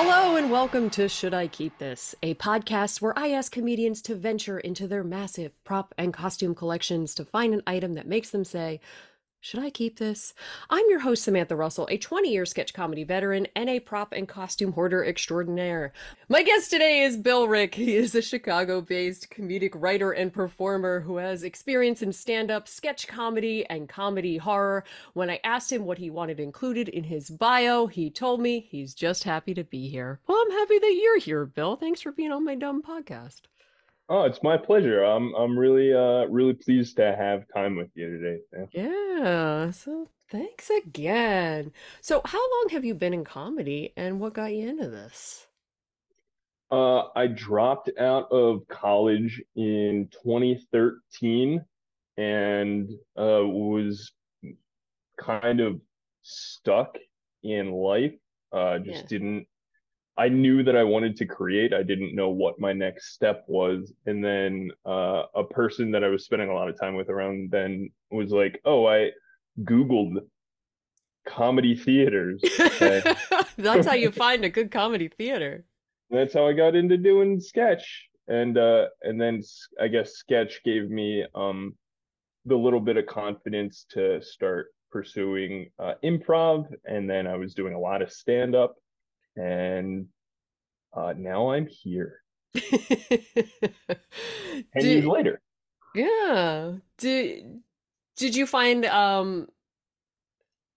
Hello and welcome to Should I Keep This, a podcast where I ask comedians to venture into their massive prop and costume collections to find an item that makes them say, should I keep this? I'm your host, Samantha Russell, a 20 year sketch comedy veteran and a prop and costume hoarder extraordinaire. My guest today is Bill Reick. He is a Chicago based comedic writer and performer who has experience in stand up, sketch comedy, and comedy horror. When I asked him what he wanted included in his bio, he told me he's just happy to be here. Well, I'm happy that you're here, Bill. Thanks for being on my dumb podcast. Oh, it's my pleasure. I'm I'm really uh really pleased to have time with you today. Yeah. Yeah. So thanks again. So how long have you been in comedy and what got you into this? Uh, I dropped out of college in 2013 and uh, was kind of stuck in life. Uh, just Yeah. didn't I knew that I wanted to create. I didn't know what my next step was. And then uh, a person that I was spending a lot of time with around then was like, "Oh, I Googled comedy theaters." And That's how you find a good comedy theater. that's how I got into doing sketch. And uh, and then I guess sketch gave me um, the little bit of confidence to start pursuing uh, improv. And then I was doing a lot of stand up. And uh, now I'm here. 10 years later. yeah. Did did you find um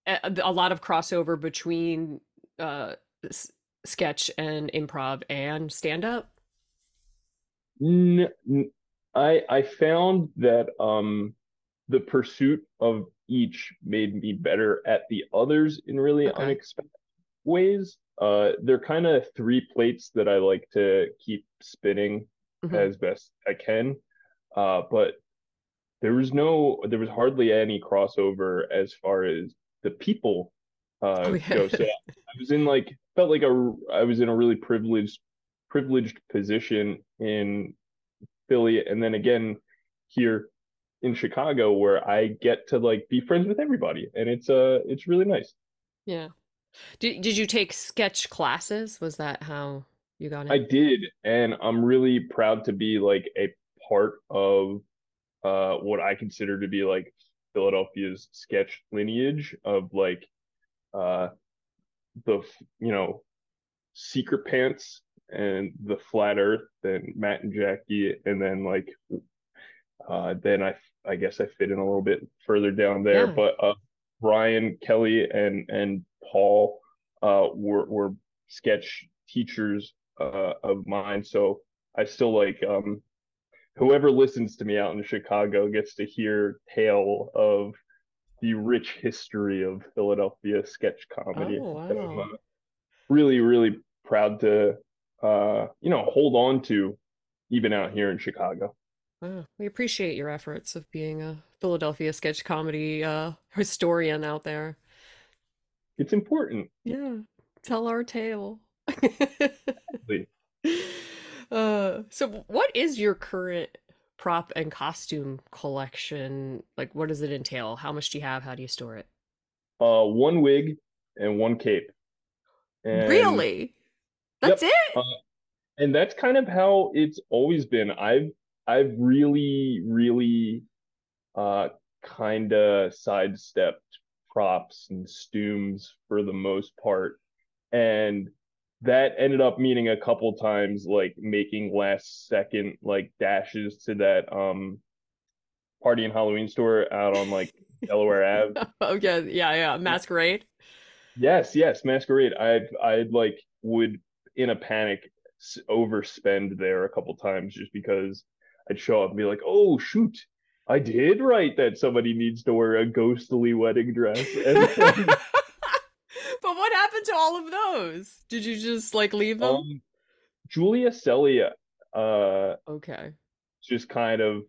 a, a lot of crossover between uh s- sketch and improv and stand up? N- n- I I found that um the pursuit of each made me better at the others in really Okay. unexpected ways. Uh, they're kind of three plates that I like to keep spinning Mhm. as best I can. Uh, but there was no, there was hardly any crossover as far as the people uh Oh yeah. go. So I was in like felt like a I was in a really privileged privileged position in Philly and then again here in Chicago where I get to like be friends with everybody and it's uh it's really nice. Yeah. Did did you take sketch classes? Was that how you got it? I did and I'm really proud to be like a part of uh what I consider to be like Philadelphia's sketch lineage of like uh the you know Secret Pants and the Flat Earth and Matt and Jackie and then like uh then I I guess I fit in a little bit further down there Yeah. but uh Brian Kelly and and Paul uh were were sketch teachers uh of mine so I still like um whoever listens to me out in Chicago gets to hear tale of the rich history of Philadelphia sketch comedy Oh, that I'm uh, really, really proud to, uh, you know, hold on to even out here in Chicago. Wow. We appreciate your efforts of being a Philadelphia sketch comedy uh historian out there. It's important. Yeah. Tell our tale. Uh, so what is your current prop and costume collection? Like, what does it entail? How much do you have? How do you store it? Uh, one wig and one cape, and Really? That's yep, it? uh, and that's kind of how it's always been. I've I've really, really, uh, kind of sidestepped props and stooms for the most part, and that ended up meaning a couple times like making last second like dashes to that um party and Halloween store out on like Delaware Ave. Oh yeah, yeah, yeah. Masquerade. Yes, yes, Masquerade. I've I like would in a panic overspend there a couple times just because I'd show up and be like, "Oh shoot, I did write that somebody needs to wear a ghostly wedding dress," and then But what happened to all of those? Did you just like leave them? um Julia Celia uh Okay. just kind of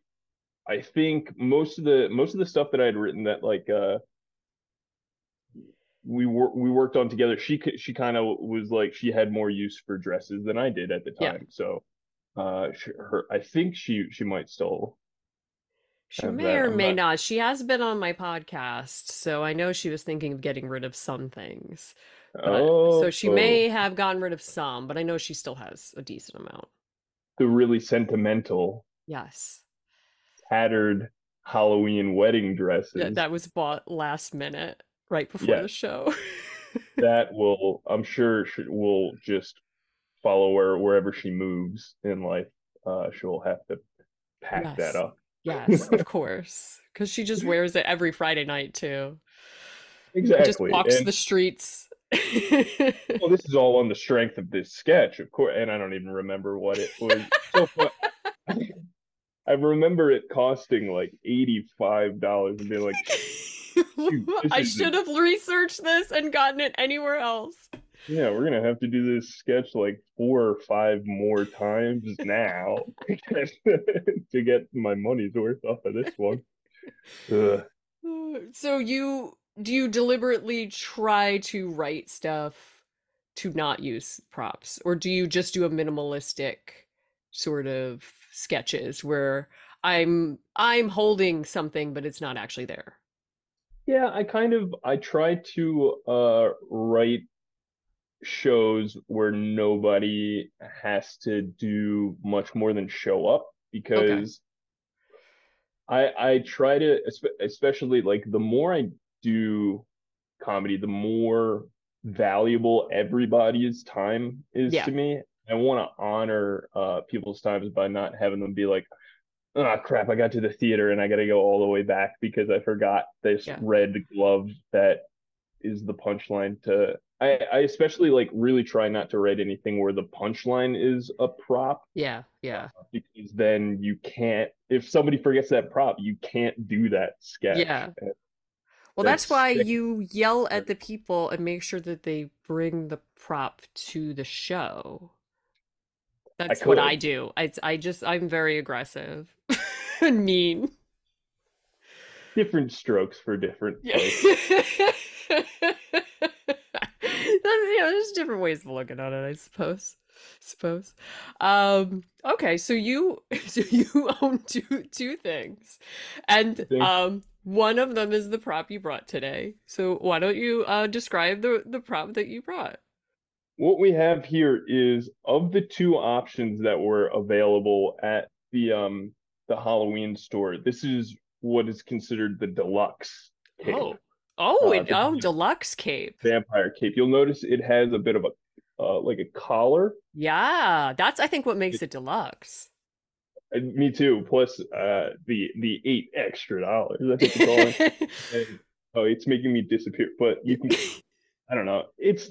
I think most of the most of the stuff that I had written that like uh we wor- we worked on together she she kind of was like she had more use for dresses than I did at the Yeah. time so uh sh her I think she she might still She may that or I'm may not not. She has been on my podcast, so I know she was thinking of getting rid of some things. But Oh, so she may have gotten rid of some, but I know she still has a decent amount. the really sentimental, Yes. tattered Halloween wedding dresses. Yeah, that was bought last minute, right before Yeah. the show. that will I'm sure she will just follow her wherever she moves in life. Uh, she'll have to pack Yes. that up. Yes, of course. Because she just wears it every Friday night too. Exactly. Just walks And- the streets. well, this is all on the strength of this sketch, of course, and I don't even remember what it was. so. I remember it costing like eighty-five dollars and being like, I should have researched this and gotten it anywhere else. "Yeah, we're gonna have to do this sketch like four or five more times now to get my money's worth off of this one." Ugh. So you do you deliberately try to write stuff to not use props, or do you just do a minimalistic sort of sketches where I'm I'm holding something but it's not actually there? Yeah, I kind of I try to uh write shows where nobody has to do much more than show up because I I try to especially like the more I do comedy, the more valuable everybody's time is Yeah. to me. I want to honor uh people's times by not having them be like oh crap, I got to the theater and I got to go all the way back because I forgot this Yeah. red glove that is the punchline to I, I especially like really try not to write anything where the punchline is a prop Yeah, yeah. Uh, because then you can't if somebody forgets that prop, you can't do that sketch. Yeah. And Well, that's That's why you yell at the people and make sure that they bring the prop to the show. That's what I do. I I just I'm very aggressive and mean. Different strokes for different Yeah. You know, there's different ways of looking at it, I suppose. Suppose. Um, okay, so you so you own two two things. And um one of them is the prop you brought today. So why don't you uh describe the the prop that you brought? What we have here is of the two options that were available at the um the Halloween store, this is what is considered the deluxe Oh. Oh, Uh, it, oh, deluxe cape. vampire cape. You'll notice it has a bit of a uh, like a collar. Yeah, that's I think what makes it deluxe. And me too. Plus uh the the eight extra dollars. I think it's oh, it's making me disappear. But you can I don't know. It's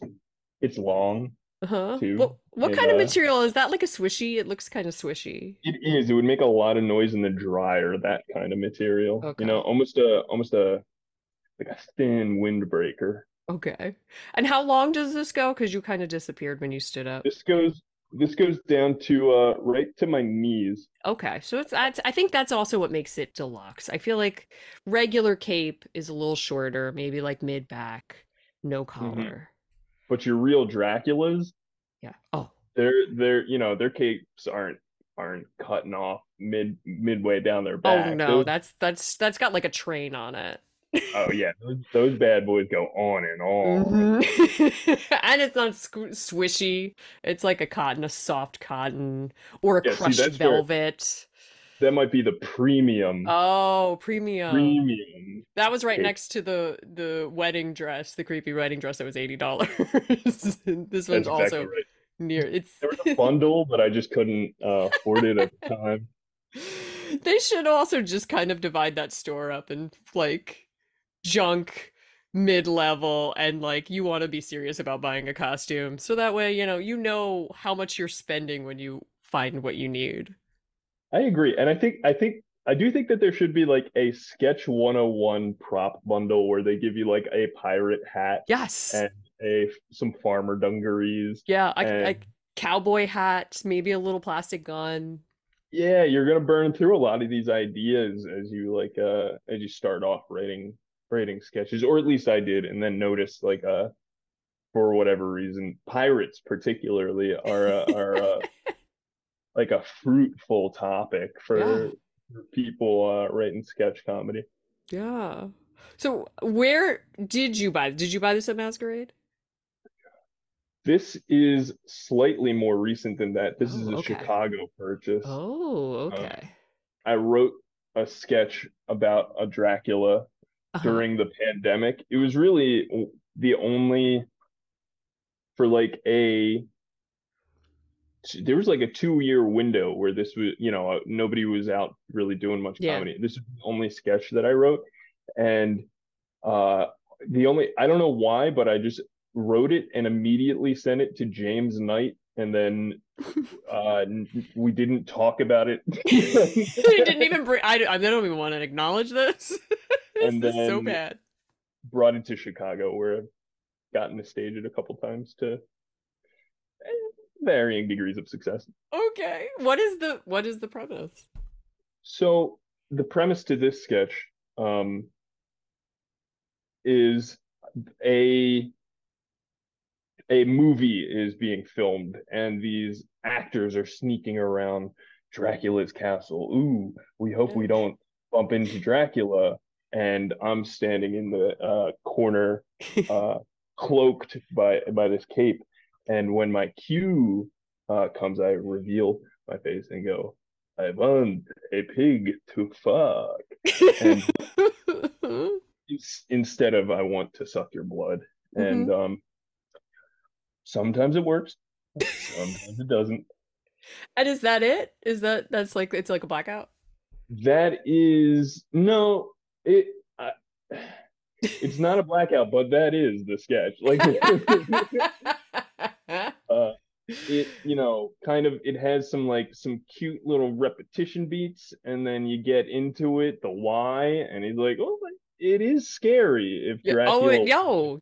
it's long. Uh-huh. too, What what and, kind of uh, material is that? Like a swishy? It looks kind of swishy. It is. It would make a lot of noise in the dryer, that kind of material. Okay. You know, almost a almost a like a thin windbreaker. Okay. And how long does this go? Because you kind of disappeared when you stood up. This goes this goes down to uh right to my knees. Okay, so it's that's I think that's also what makes it deluxe. I feel like regular cape is a little shorter, maybe like mid back, no collar. But your real Draculas, Yeah. Oh, they're they're you know, their capes aren't aren't cutting off mid midway down their back. oh no, Those- that's that's that's got like a train on it. Oh yeah, those, those bad boys go on and on. Mhm. and it's not squ- swishy. It's like a cotton, a soft cotton, or a Yeah, see, crushed where- velvet. That might be the premium Oh, premium. premium. That was right next to the the wedding dress, the creepy wedding dress that was eighty dollars. this one's That's also right. near. It's There was a bundle, but I just couldn't uh, afford it at the time. they should also just kind of divide that store up and like junk, mid level, and like you want to be serious about buying a costume, so that way you know you know how much you're spending when you find what you need. I agree, and I think I think I do think that there should be like a sketch 101 prop bundle where they give you like a pirate hat Yes. and a some farmer dungarees. Yeah, I, I and- cowboy hat, maybe a little plastic gun. Yeah, you're gonna burn through a lot of these ideas as you like uh as you start off writing writing sketches, or at least I did, and then noticed like uh for whatever reason, pirates particularly are uh, are uh, like a fruitful topic for, Yeah. for people uh writing sketch comedy. Yeah. So where did you buy? Did you buy this at Masquerade? This is slightly more recent than that. This is Oh, a okay. Chicago purchase. Oh, Um, okay. I wrote a sketch about a Dracula Uh-huh. during the pandemic. It was really the only for like a there was like a two year window where this was, you know, nobody was out really doing much Yeah. comedy. This is the only sketch that I wrote. And uh the only I don't know why, but I just wrote it and immediately sent it to James Knight and then uh we didn't talk about it. didn't even bring. I, I don't even want to acknowledge this. this And is so then- bad. brought into Chicago where I've gotten to stage it a couple times to eh, varying degrees of success. Okay. What is the what is the premise? So the premise to this sketch um, is a a movie is being filmed and these actors are sneaking around Dracula's castle. Ooh, we hope we don't bump into Dracula. And I'm standing in the uh, corner, uh, cloaked by by this cape. And when my cue uh, comes, I reveal my face and go, "I want a pig to fuck." And instead of "I want to suck your blood," and um, sometimes it works, sometimes it doesn't. and is that it? Is that that's like it's like a blackout? That is no, it. I, it's not a blackout, but that is the sketch. Like uh, it, you know, kind of it has some like some cute little repetition beats, and then you get into it, the why, and he's like, oh, it is scary if Yeah, Dracula. oh, it, yo,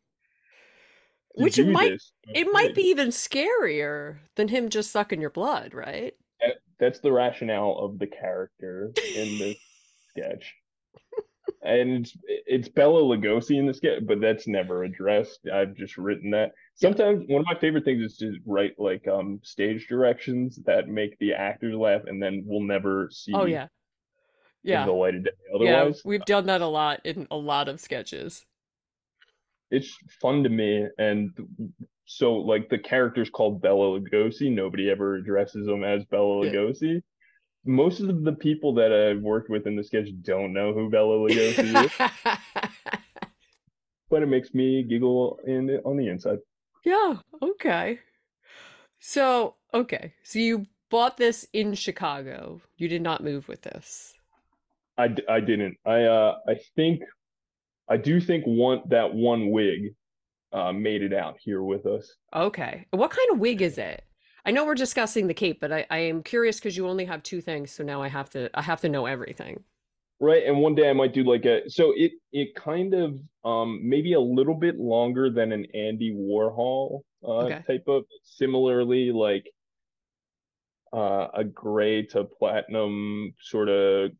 which it might this, it might be even scarier than him just sucking your blood, right? that- that's the rationale of the character in this sketch. And it's it's Bela Lugosi in the sketch, but that's never addressed. I've just written that. Yeah. Sometimes one of my favorite things is to write like um stage directions that make the actors laugh, and then we'll never see Oh yeah, yeah, the light of day. yeah. Otherwise, We've done that a lot in a lot of sketches. it's fun to me. And so like the character's called Bela Lugosi. Nobody ever addresses them as Bela Yeah. Lugosi. Most of the people that I've worked with in the sketch don't know who Bela Lugosi is, but it makes me giggle in on the inside. Yeah, okay. So, okay. So you bought this in Chicago. You did not move with this. I, d- I didn't. I uh I think I do think one that one wig uh made it out here with us. Okay. What kind of wig is it? I know we're discussing the cape, but I, I am curious because you only have two things, so now I have to I have to know everything. Right, and one day I might do like a so it it kind of um maybe a little bit longer than an Andy Warhol uh Okay. type of similarly like uh a gray to platinum sort of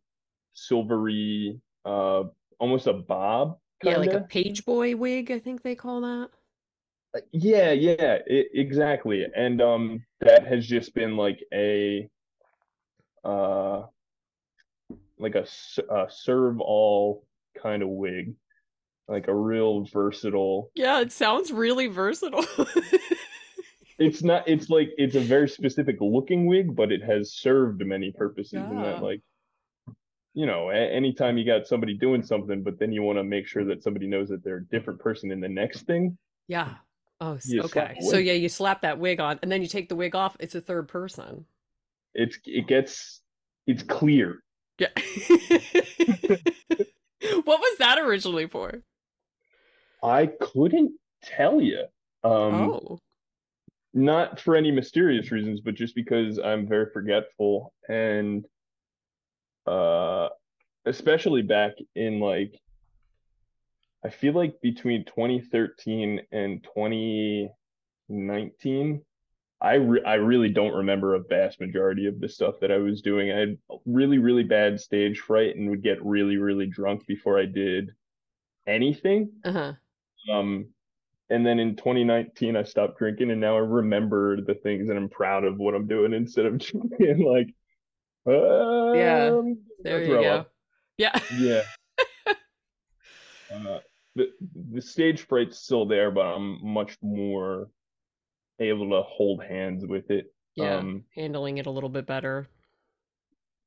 silvery uh almost a bob Yeah, like a kinda. page boy wig, I think they call that. Yeah, yeah, i exactly. And um that has just been like a uh like a serve all kind of wig. Like a real versatile. Yeah, it sounds really versatile. It's not it's like it's a very specific looking wig, but it has served many purposes in that like you know, a anytime you got somebody doing something, but then you want to make sure that somebody knows that they're a different person in the next thing. Yeah. Oh, You slap okay. So wig. yeah, you slap that wig on, and then you take the wig off. It's a third person. It's it gets it's clear. Yeah. What was that originally for? I couldn't tell you. Um, Oh, not for any mysterious reasons, but just because I'm very forgetful and uh especially back in like I feel like between 2013 and 2019 I re I really don't remember a vast majority of the stuff that I was doing. I had really really bad stage fright and would get really really drunk before I did anything. uh-huh. Um, and then in 2019, I stopped drinking, and now I remember the things and I'm proud of what I'm doing instead of just being like, Yeah, um, There you go. up. Yeah. Yeah. Uh, the the stage fright's still there, but I'm much more able to hold hands with it. Yeah, Um, handling it a little bit better.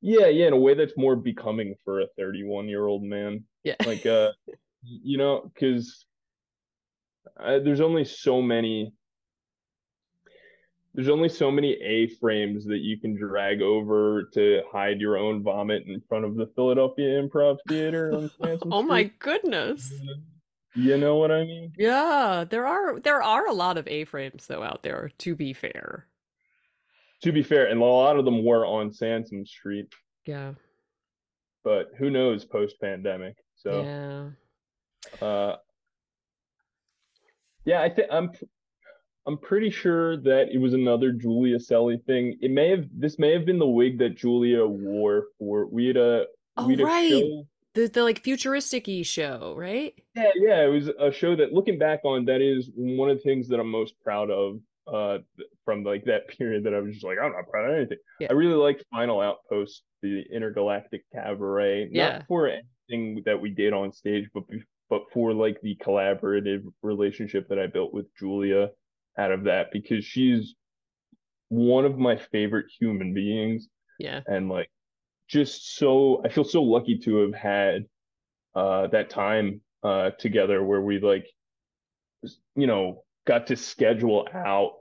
yeah, yeah, in a way that's more becoming for a 31 year old man. Yeah. Like, uh, you know, because there's only so many there's only so many A-frames that you can drag over to hide your own vomit in front of the Philadelphia Improv Theater oh my goodness. You know what I mean? Yeah, there are there are a lot of A-frames though out there, to be fair. To be fair, and a lot of them were on Sansom Street, Yeah. but who knows post-pandemic. So, Yeah. uh, yeah, I think I'm I'm pretty sure that it was another Julia Selly thing. It may have this may have been the wig that Julia wore for we had a Oh, we had a right. show. The the like futuristic y show, right? Yeah, yeah, it was a show that looking back on, that is one of the things that I'm most proud of uh from like that period that I was just like, I'm not proud of anything. Yeah. I really liked Final Outpost, the intergalactic cabaret, Yeah. for anything that we did on stage, but but for like the collaborative relationship that I built with Julia out of that because she's one of my favorite human beings Yeah. and like just so I feel so lucky to have had uh that time uh together where we like you know got to schedule out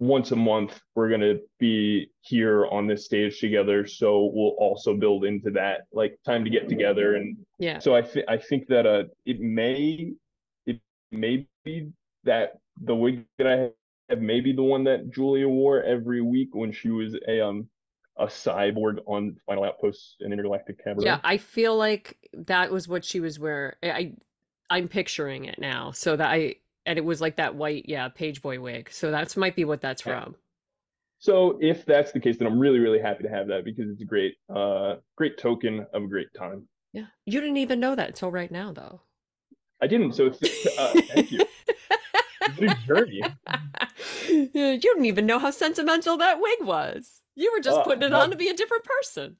once a month we're going to be here on this stage together so we'll also build into that like time to get together and Yeah. so I think I think that uh it may it may be that the wig that I have may be the one that Julia wore every week when she was a um a cyborg on Final Outpost and Intergalactic Cabaret. Yeah, I feel like that was what she was wearing. I I'm picturing it now. So that I and it was like that white, yeah, page boy wig. So that's might be what that's Yeah. from. So if that's the case, then I'm really really happy to have that because it's a great uh great token of a great time. Yeah. You didn't even know that until right now though. I didn't, so uh, thank you. It's a journey. You didn't even know how sentimental that wig was. You were just Oh, putting it on to be a different person.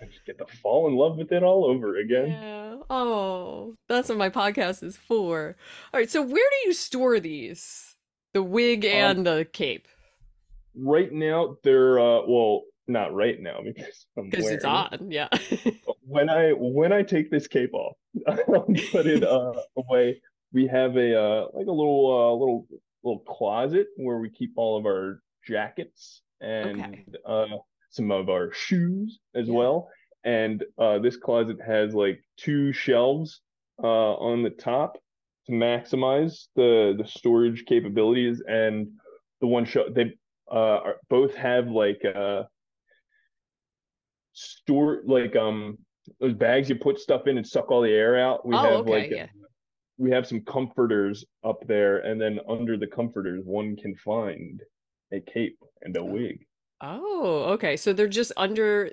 I just get to fall in love with it all over again. Yeah. Oh, that's what my podcast is for. All right. So where do you store these? The wig Um, and the cape? Right now, they're uh well, not right now because I'm Because it's on. Yeah. when I when I take this cape off, I'll put it uh, away. We have a uh, like a little uh, little little closet where we keep all of our jackets and Okay. uh, some of our shoes as Yeah. well. And uh, this closet has like two shelves uh, on the top to maximize the the storage capabilities. And the one show they uh, are, both have like uh, store like um those bags you put stuff in and suck all the air out. We Oh, have okay, like yeah. We have some comforters up there, and then under the comforters, one can find a cape and a oh. wig. Oh, okay. So they're just under.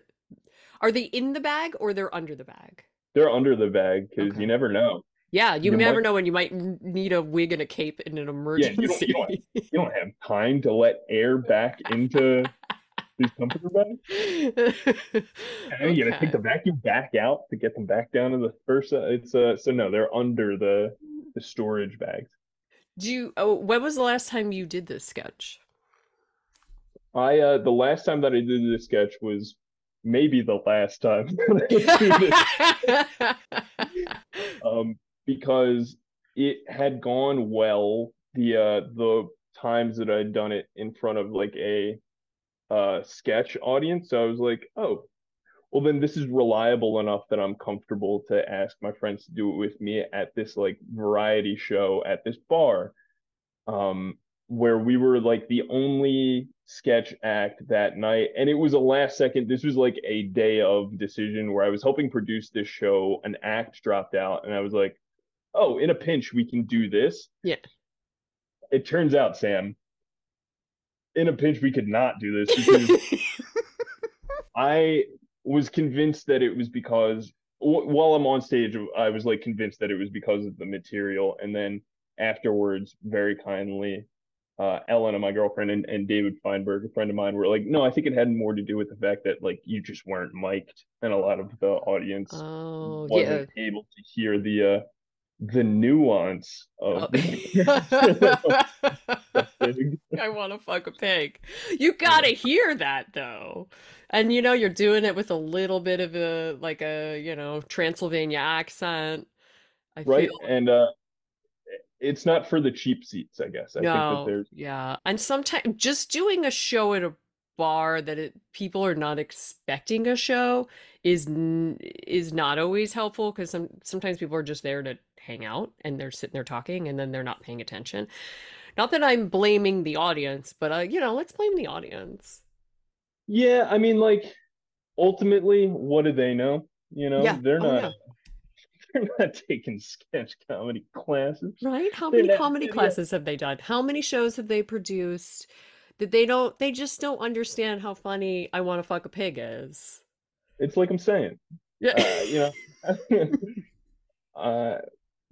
Are they in the bag or they're under the bag? They're under the bag because Okay. you never know. Yeah, you You never might- know when you might need a wig and a cape in an Yeah, you don't, emergency. you, don't, you don't have time to let air back into these comforter bags. And you gotta take the vacuum back out to get them back down to the first. Uh, it's uh, so no, they're under the the storage bags. Do you? Oh, when was the last time you did this sketch? I uh the last time that I did this sketch was maybe the last time that I did this um, because it had gone well the uh, the times that I'd done it in front of like a uh, sketch audience. So I was like, oh, well then this is reliable enough that I'm comfortable to ask my friends to do it with me at this like variety show at this bar. Um, where we were like the only sketch act that night and it was a last second this was like a day of decision where i was helping produce this show an act dropped out and i was like oh in a pinch we can do this Yeah. it turns out sam in a pinch we could not do this because i was convinced that it was because w- while i'm on stage i was like convinced that it was because of the material. And then afterwards very kindly uh, Ellen and my girlfriend and, and David Feinberg, a friend of mine, were like, no, I think it had more to do with the fact that like you just weren't mic'd. And a lot of the audience Oh, wasn't able to hear the uh the nuance Oh. of the, pig. I want to fuck a pig. You gotta hear that though. And you know, you're doing it with a little bit of a like a, you know, Transylvania accent. I right? feel And uh it's not for the cheap seats, I guess. I think that no, there's yeah. And sometimes just doing a show at a bar that it, people are not expecting a show is n- is not always helpful because some sometimes people are just there to hang out and they're sitting there talking and then they're not paying attention. Not that I'm blaming the audience, but uh, you know, let's blame the audience. yeah, I mean like ultimately, what do they know? You know, Yeah. they're Oh not yeah. they're not taking sketch comedy classes. Right? How They're many comedy classes have they done? How many shows have they produced that they don't they just don't understand how funny I Want to Fuck a Pig is? it's like I'm saying. Yeah. Uh, you know, uh,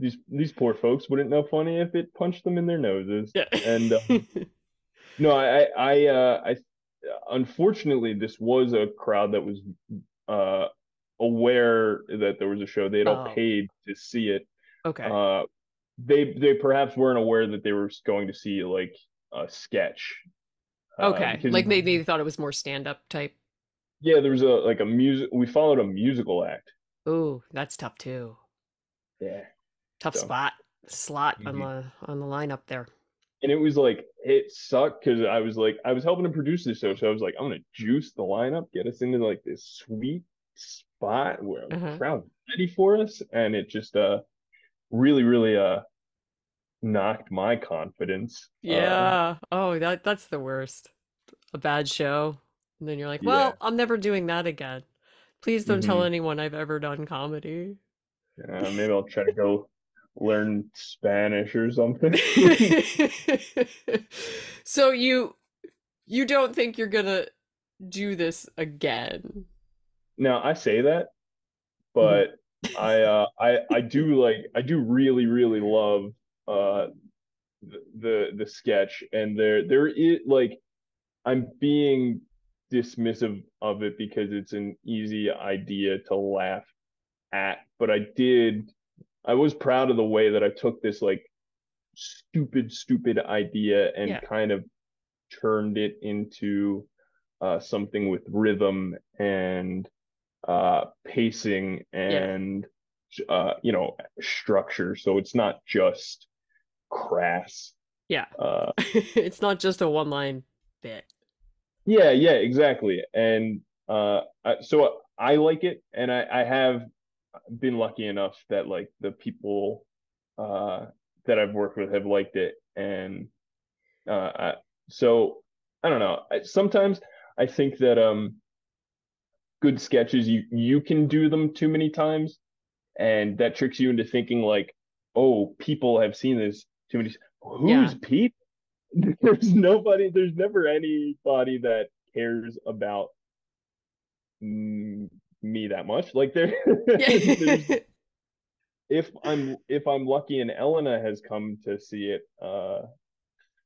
these these poor folks wouldn't know funny if it punched them in their noses. Yeah. And um, no, I I uh, I unfortunately this was a crowd that was uh aware that there was a show. They had all Oh, paid to see it. okay. Uh, they they perhaps weren't aware that they were going to see like a sketch. Uh, Okay. Like maybe they thought it was more stand-up type. yeah, there was a like a music. We followed a musical act. Ooh, that's tough too. Yeah. Tough So. spot. Slot on mhm. the on the lineup there. and it was like it sucked because I was like I was helping to produce this show, so I was like I'm gonna juice the lineup, get us into like this sweet spot where the Uh-huh. crowd's ready for us, and it just uh really really uh knocked my confidence. Uh Yeah. Oh, that that's the worst. A bad show. And then you're like, yeah, well, I'm never doing that again. Please don't tell hmm anyone I've ever done comedy. uh, maybe I'll try to go learn Spanish or something. So you you don't think you're gonna do this again? now I say that, but I uh I I do like I do really really love uh the the, the sketch and there there is like I'm being dismissive of it because it's an easy idea to laugh at, but I did I was proud of the way that I took this like stupid stupid idea and Yeah. kind of turned it into uh, something with rhythm and uh, pacing Yeah. and uh, you know structure. So it's not just crass. Yeah. Uh, It's not just a one-line bit. yeah, yeah, exactly. And uh, I, so I like it, and I, I have been lucky enough that like the people uh, that I've worked with have liked it, and uh, I, so I don't know. I, sometimes I think that um, good sketches you you can do them too many times, and that tricks you into thinking like, oh, people have seen this too many. Yeah. Who's people? There's nobody. There's never anybody that cares about mm, me that much. Like there, if I'm if I'm lucky and Elena has come to see it uh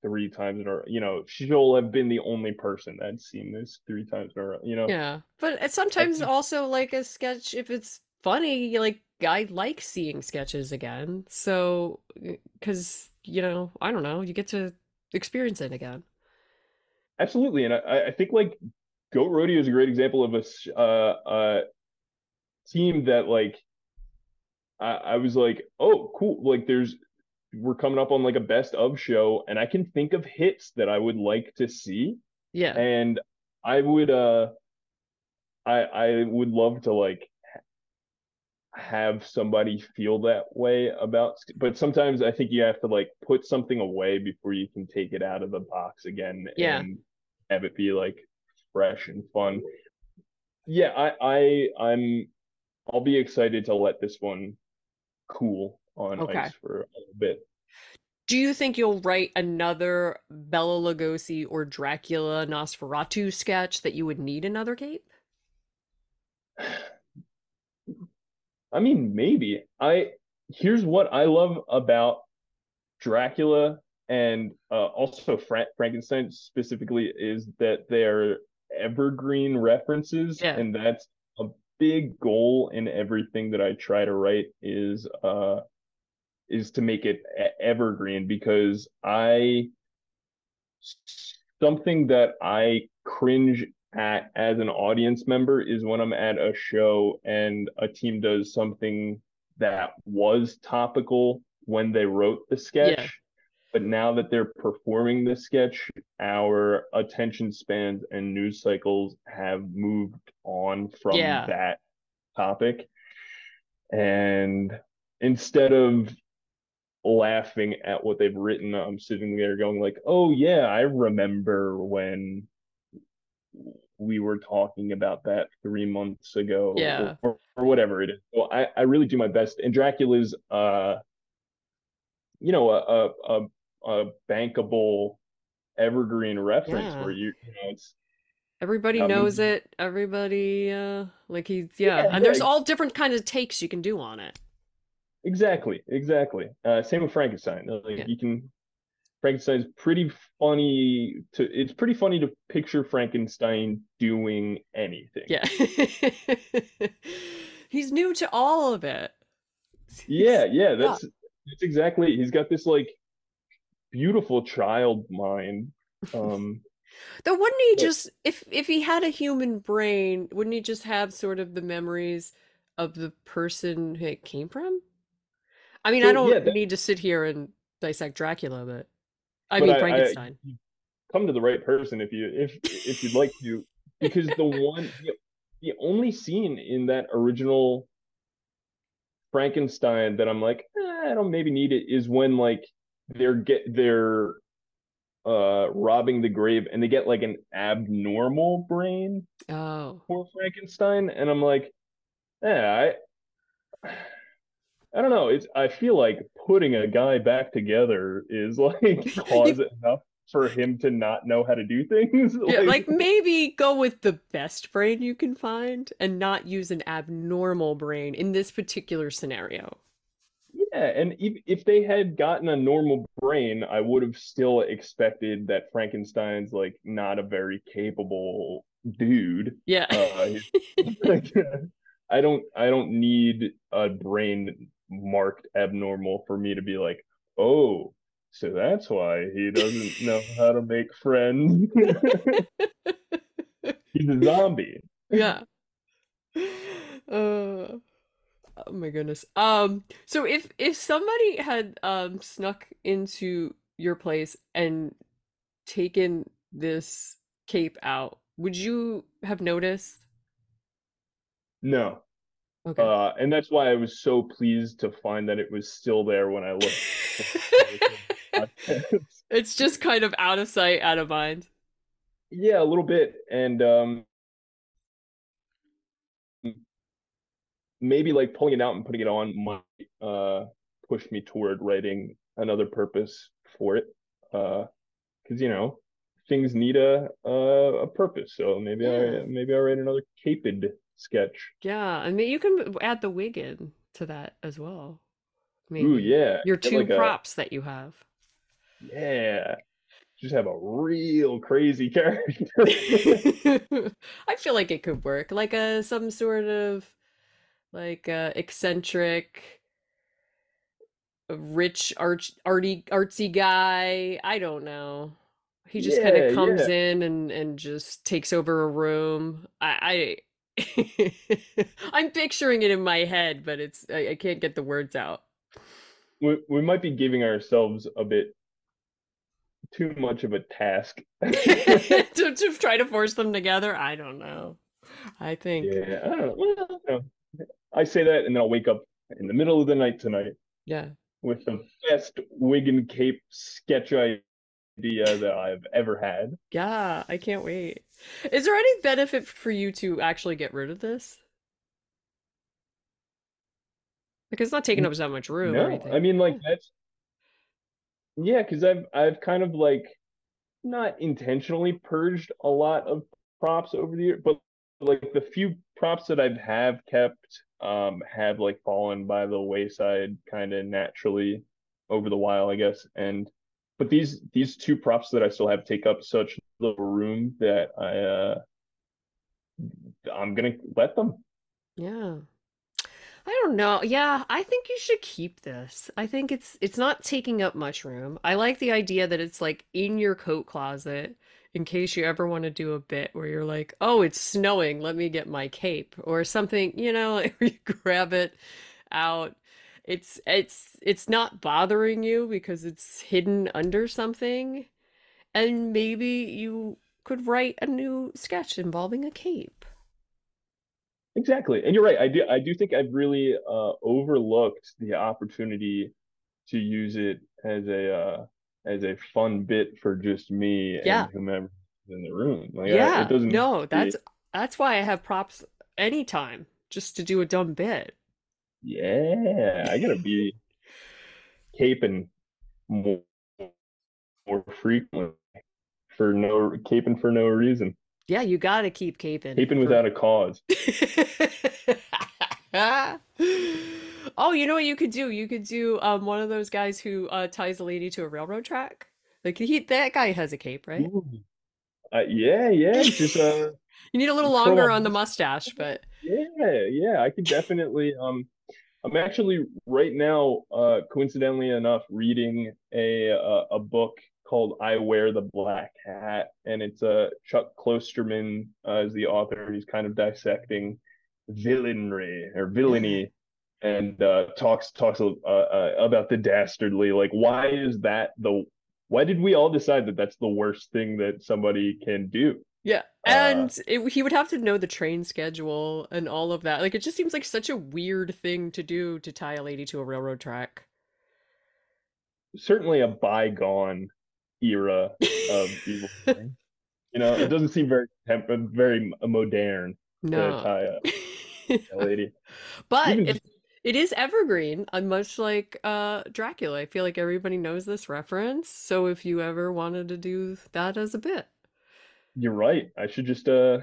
three times in a row, you know, she'll have been the only person that's seen this three times in a row. You know, Yeah. But sometimes think also like a sketch if it's funny, like I like seeing sketches again. So, because, you know, I don't know, you get to experience it again. absolutely, and I I think like Goat Rodeo is a great example of a, uh uh team that like I, I was like, oh, cool. Like there's we're coming up on like a best of show, and I can think of hits that I would like to see, Yeah. and I would uh I I would love to like have somebody feel that way about but sometimes I think you have to like put something away before you can take it out of the box again Yeah. and have it be like fresh and fun. Yeah, I I I'm I'll be excited to let this one cool on Okay. ice for a little bit. Do you think you'll write another Bela Lugosi or Dracula Nosferatu sketch that you would need another cape? I mean, maybe. I here's what I love about Dracula and uh, also Fra- Frankenstein specifically is that they're evergreen references, Yeah. and that's a big goal in everything that I try to write is uh is to make it evergreen because I something that I cringe at as an audience member is when I'm at a show and a team does something that was topical when they wrote the sketch. But now that they're performing this sketch, our attention spans and news cycles have moved on from yeah. that topic. And instead of laughing at what they've written, I'm sitting there going like, "Oh yeah, I remember when we were talking about that three months ago, yeah, or, or whatever it is." Well, I I really do my best, and Dracula's uh, you know, a a a, a bankable evergreen reference yeah. where you you know it's Everybody um, knows it. Everybody, uh, like he's yeah, yeah and there's all different kinds of takes you can do on it. Exactly, exactly. Uh, same with Frankenstein. Like yeah. you can, Frankenstein's pretty funny to. It's pretty funny to picture Frankenstein doing anything. Yeah, he's new to all of it. Yeah, yeah, that's yeah. that's exactly. He's got this like beautiful child mind. Um, Though wouldn't he just if if he had a human brain, wouldn't he just have sort of the memories of the person it came from? I mean, so, I don't yeah, that, need to sit here and dissect Dracula, but I but mean I, Frankenstein. I, come to the right person if you if if you'd like to, because the one the, the only scene in that original Frankenstein that I'm like eh, I don't maybe need it is when like they're get they're uh robbing the grave and they get like an abnormal brain oh for Frankenstein and I'm like yeah I I don't know. It's I feel like putting a guy back together is like cause enough for him to not know how to do things. yeah, like maybe go with the best brain you can find and not use an abnormal brain in this particular scenario. Yeah, and if, if they had gotten a normal brain, I would have still expected that Frankenstein's like not a very capable dude. Yeah. Uh, I don't I don't need a brain marked abnormal for me to be like, oh, so that's why he doesn't know how to make friends. He's a zombie. Yeah. Uh, oh my goodness. Um. So if if somebody had um snuck into your place and taken this cape out, would you have noticed? No. Okay. Uh, and that's why I was so pleased to find that it was still there when I looked. it's just kind of out of sight, out of mind. Yeah, a little bit, and um, maybe like pulling it out and putting it on might uh, push me toward writing another purpose for it. Because uh, you know things need a a, a purpose, so maybe yeah. I maybe I write another caped sketch. Yeah, I mean, you can add the wig in to that as well. Maybe. Ooh, yeah. Your two like props a, that you have. Yeah. Just have a real crazy character. I feel like it could work. Like a some sort of like uh, a eccentric rich art arty artsy guy. I don't know. He just yeah, kind of comes yeah. in and and just takes over a room. I I'm picturing it in my head, but it's I, I, can't get the words out. We we might be giving ourselves a bit too much of a task to, to try to force them together. I don't know. I think. Yeah, I don't know. Well, I say that, and then I'll wake up in the middle of the night tonight. Yeah. With the best wig and cape sketch idea that I've ever had. Yeah, I can't wait. Is there any benefit for you to actually get rid of this? Because it's not taking up that much room. No, I mean like oh. that's yeah, because I've I've kind of like not intentionally purged a lot of props over the year, but like the few props that I've have kept um have like fallen by the wayside kind of naturally over the while, I guess. And but these these two props that I still have take up such little room that I uh I'm gonna let them. Yeah. I don't know. Yeah, I think you should keep this. I think it's it's not taking up much room. I like the idea that it's like in your coat closet in case you ever want to do a bit where you're like, "Oh, it's snowing, let me get my cape," or something, you know, you grab it out. It's it's it's not bothering you because it's hidden under something, and maybe you could write a new sketch involving a cape. Exactly. And you're right. I do I do think I've really uh overlooked the opportunity to use it as a uh as a fun bit for just me and Yeah. whomever in the room. Like I, it Yeah. doesn't No, it, that's that's why I have props anytime just to do a dumb bit. yeah, I gotta be caping more, more frequently for no caping for no reason. Yeah, you gotta keep caping Caping for without a cause. Oh, you know what you could do? You could do um one of those guys who uh ties a lady to a railroad track. Like he that guy has a cape, right? Uh, yeah, yeah. Just uh You need a little longer on the mustache, but Yeah, yeah. I could definitely um I'm actually right now, uh, coincidentally enough, reading a uh, a book called "I Wear the Black Hat," and it's uh, Chuck Klosterman uh, is the author. He's kind of dissecting villainry or villainy, and uh, talks talks uh, uh, about the dastardly. Like, why is that the? Why did we all decide that that's the worst thing that somebody can do? Yeah. Uh, And it, he would have to know the train schedule and all of that. Like it just seems like such a weird thing to do to tie a lady to a railroad track. certainly a bygone era of evil. You know, it doesn't seem very very modern to tie a, a lady. But Even it is evergreen, uh, much like uh Dracula. I feel like everybody knows this reference. So if you ever wanted to do that as a bit. you're right. I should just uh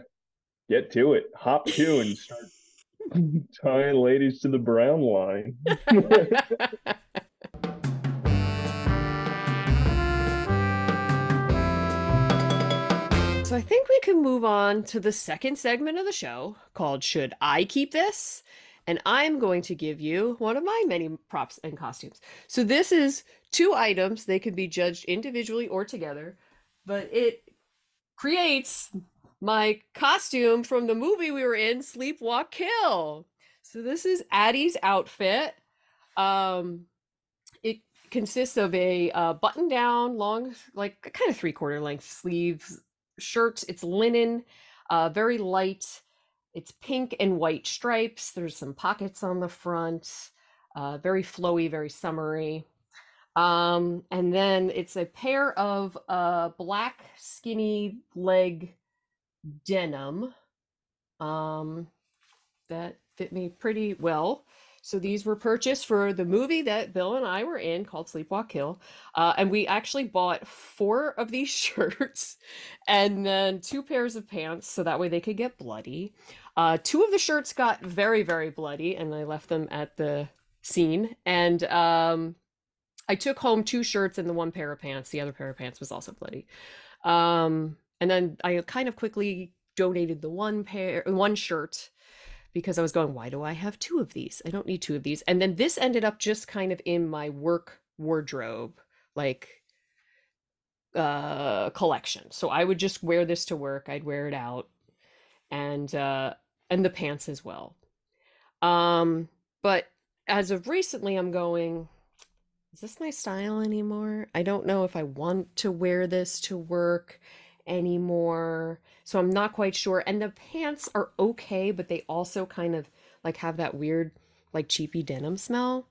get to it, hop to, and start tying ladies to the brown line. So I think we can move on to the second segment of the show called Should I Keep This? And I'm going to give you one of my many props and costumes. So this is two items. They can be judged individually or together, but it creates my costume from the movie we were in, Sleepwalk Kill. So this is Addie's outfit. Um, it consists of a uh, button down, long, like kind of three quarter length sleeves shirt. It's linen, uh, very light. It's pink and white stripes. There's some pockets on the front. Uh, very flowy, very summery. Um, and then it's a pair of uh, black skinny leg denim um, that fit me pretty well. So these were purchased for the movie that Bill and I were in called Sleepwalk Kill. Uh, and we actually bought four of these shirts and then two pairs of pants so that way they could get bloody. Uh, two of the shirts got very, very bloody and I left them at the scene. And um, I took home two shirts and the one pair of pants. The other pair of pants was also bloody. Um, and then I kind of quickly donated the one pair, one shirt because I was going, why do I have two of these? I don't need two of these. And then this ended up just kind of in my work wardrobe, like uh collection. So I would just wear this to work. I'd wear it out and uh and the pants as well. Um but as of recently I'm going, is this my style anymore? I don't know if I want to wear this to work anymore. So I'm not quite sure. And the pants are okay, but they also kind of like have that weird, like cheapy denim smell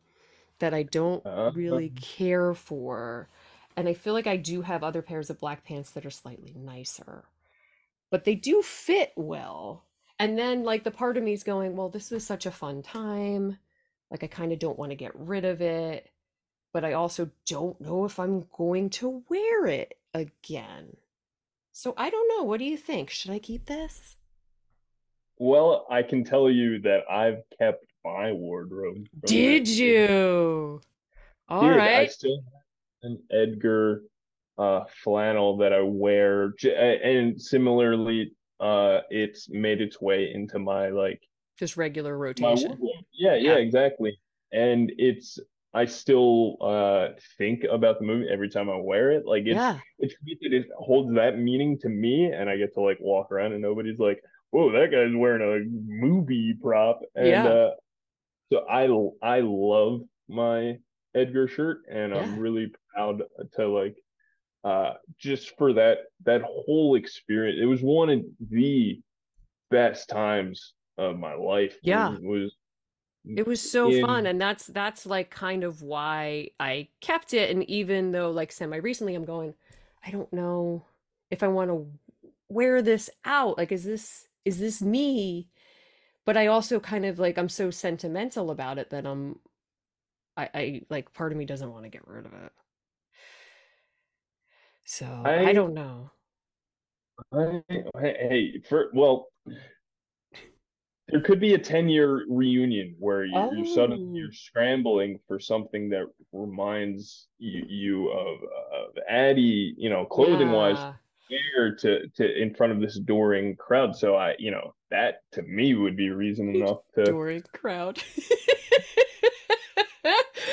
that I don't uh, really care for. And I feel like I do have other pairs of black pants that are slightly nicer, but they do fit well. And then, like, the part of me is going, well, this was such a fun time. Like, I kind of don't want to get rid of it but I also don't know if I'm going to wear it again. So I don't know. What do you think? Should I keep this? well, I can tell you that I've kept my wardrobe Did. You? All did. I still have an Edgar uh flannel that I wear, and similarly, uh, it's made its way into my like just regular rotation. Yeah, yeah, Yeah. exactly. And it's I still uh think about the movie every time I wear it. Like it's Yeah. it's it holds that meaning to me, and I get to like walk around and nobody's like, "Whoa, that guy's wearing a movie prop." And Yeah. uh, so I I love my Edgar shirt, and I'm really proud to like uh just for that that whole experience. It was one of the best times of my life. Yeah. Was, was It was so fun, and that's that's like kind of why I kept it. And even though like semi recently, I'm going, I don't know if I want to wear this out. Like, is this is this me? But I also kind of like I'm so sentimental about it that I'm I, I like part of me doesn't want to get rid of it. So I I don't know. I hey for well there could be a 10 year reunion where you're, you're suddenly Oh, you're scrambling for something that reminds you, you of, of Addie, you know, clothing wise, yeah. there to to in front of this adoring crowd. So I, you know, that to me would be reason enough to Adoring crowd.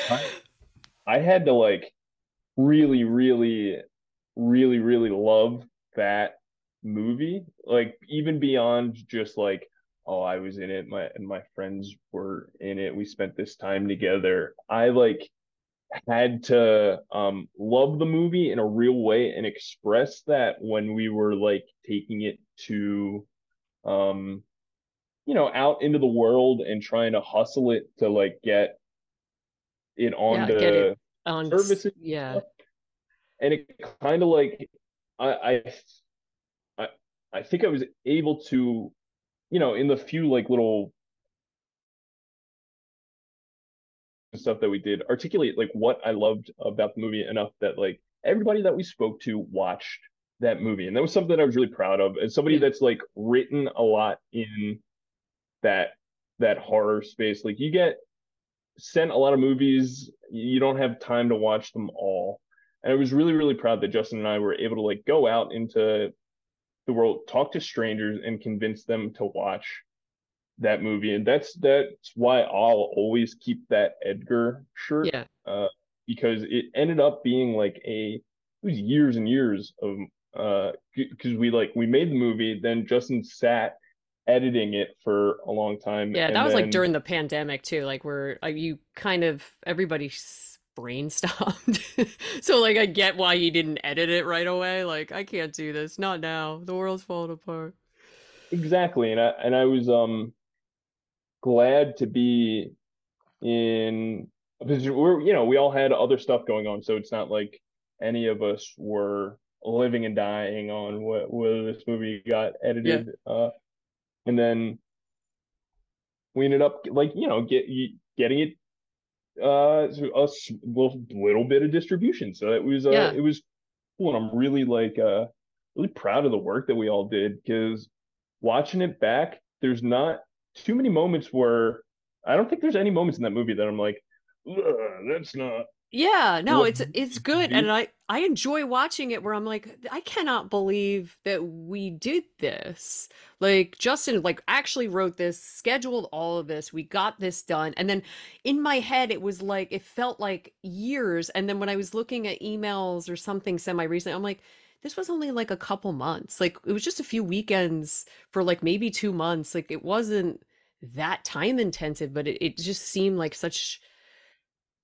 I I had to like really, really, really, really love that movie. Like even beyond just like, oh, I was in it, my and my friends were in it. We spent this time together. I like had to um love the movie in a real way and express that when we were like taking it to um you know out into the world and trying to hustle it to like get it on Yeah, the on. services Yeah. stuff. And it kind of like I I I think I was able to, you know, in the few like little stuff that we did, articulate like what I loved about the movie enough that like everybody that we spoke to watched that movie. And that was something that I was really proud of. As somebody Yeah. that's like written a lot in that that horror space, like you get sent a lot of movies, you don't have time to watch them all. And I was really, really proud that Justin and I were able to like go out into the world, talk to strangers, and convince them to watch that movie. And that's that's why I'll always keep that Edgar shirt, Yeah. uh, because it ended up being like a it was years and years of uh because we like we made the movie, then Justin sat editing it for a long time, Yeah, that was like during the pandemic too, like where uh, you kind of everybody brain stopped. So like I get why you didn't edit it right away. Like I can't do this, not now. The world's falling apart. exactly, and I and I was um glad to be in because we're you know we all had other stuff going on so it's not like any of us were living and dying on what whether this movie got Yeah. edited uh and then we ended up like you know get getting it uh a little, little bit of distribution so it was uh Yeah. it was cool and I'm really like uh really proud of the work that we all did because watching it back there's not too many moments where I don't think there's any moments in that movie that I'm like, "Ugh, that's not Yeah, no, it's it's good and. I I enjoy watching it where I'm like I cannot believe that we did this. Like Justin like actually wrote this, scheduled all of this, we got this done. And then in my head it was like it felt like years and then when I was looking at emails or something semi recent, I'm like this was only like a couple months. Like it was just a few weekends for like maybe 2 months. Like it wasn't that time intensive, but it, it just seemed like such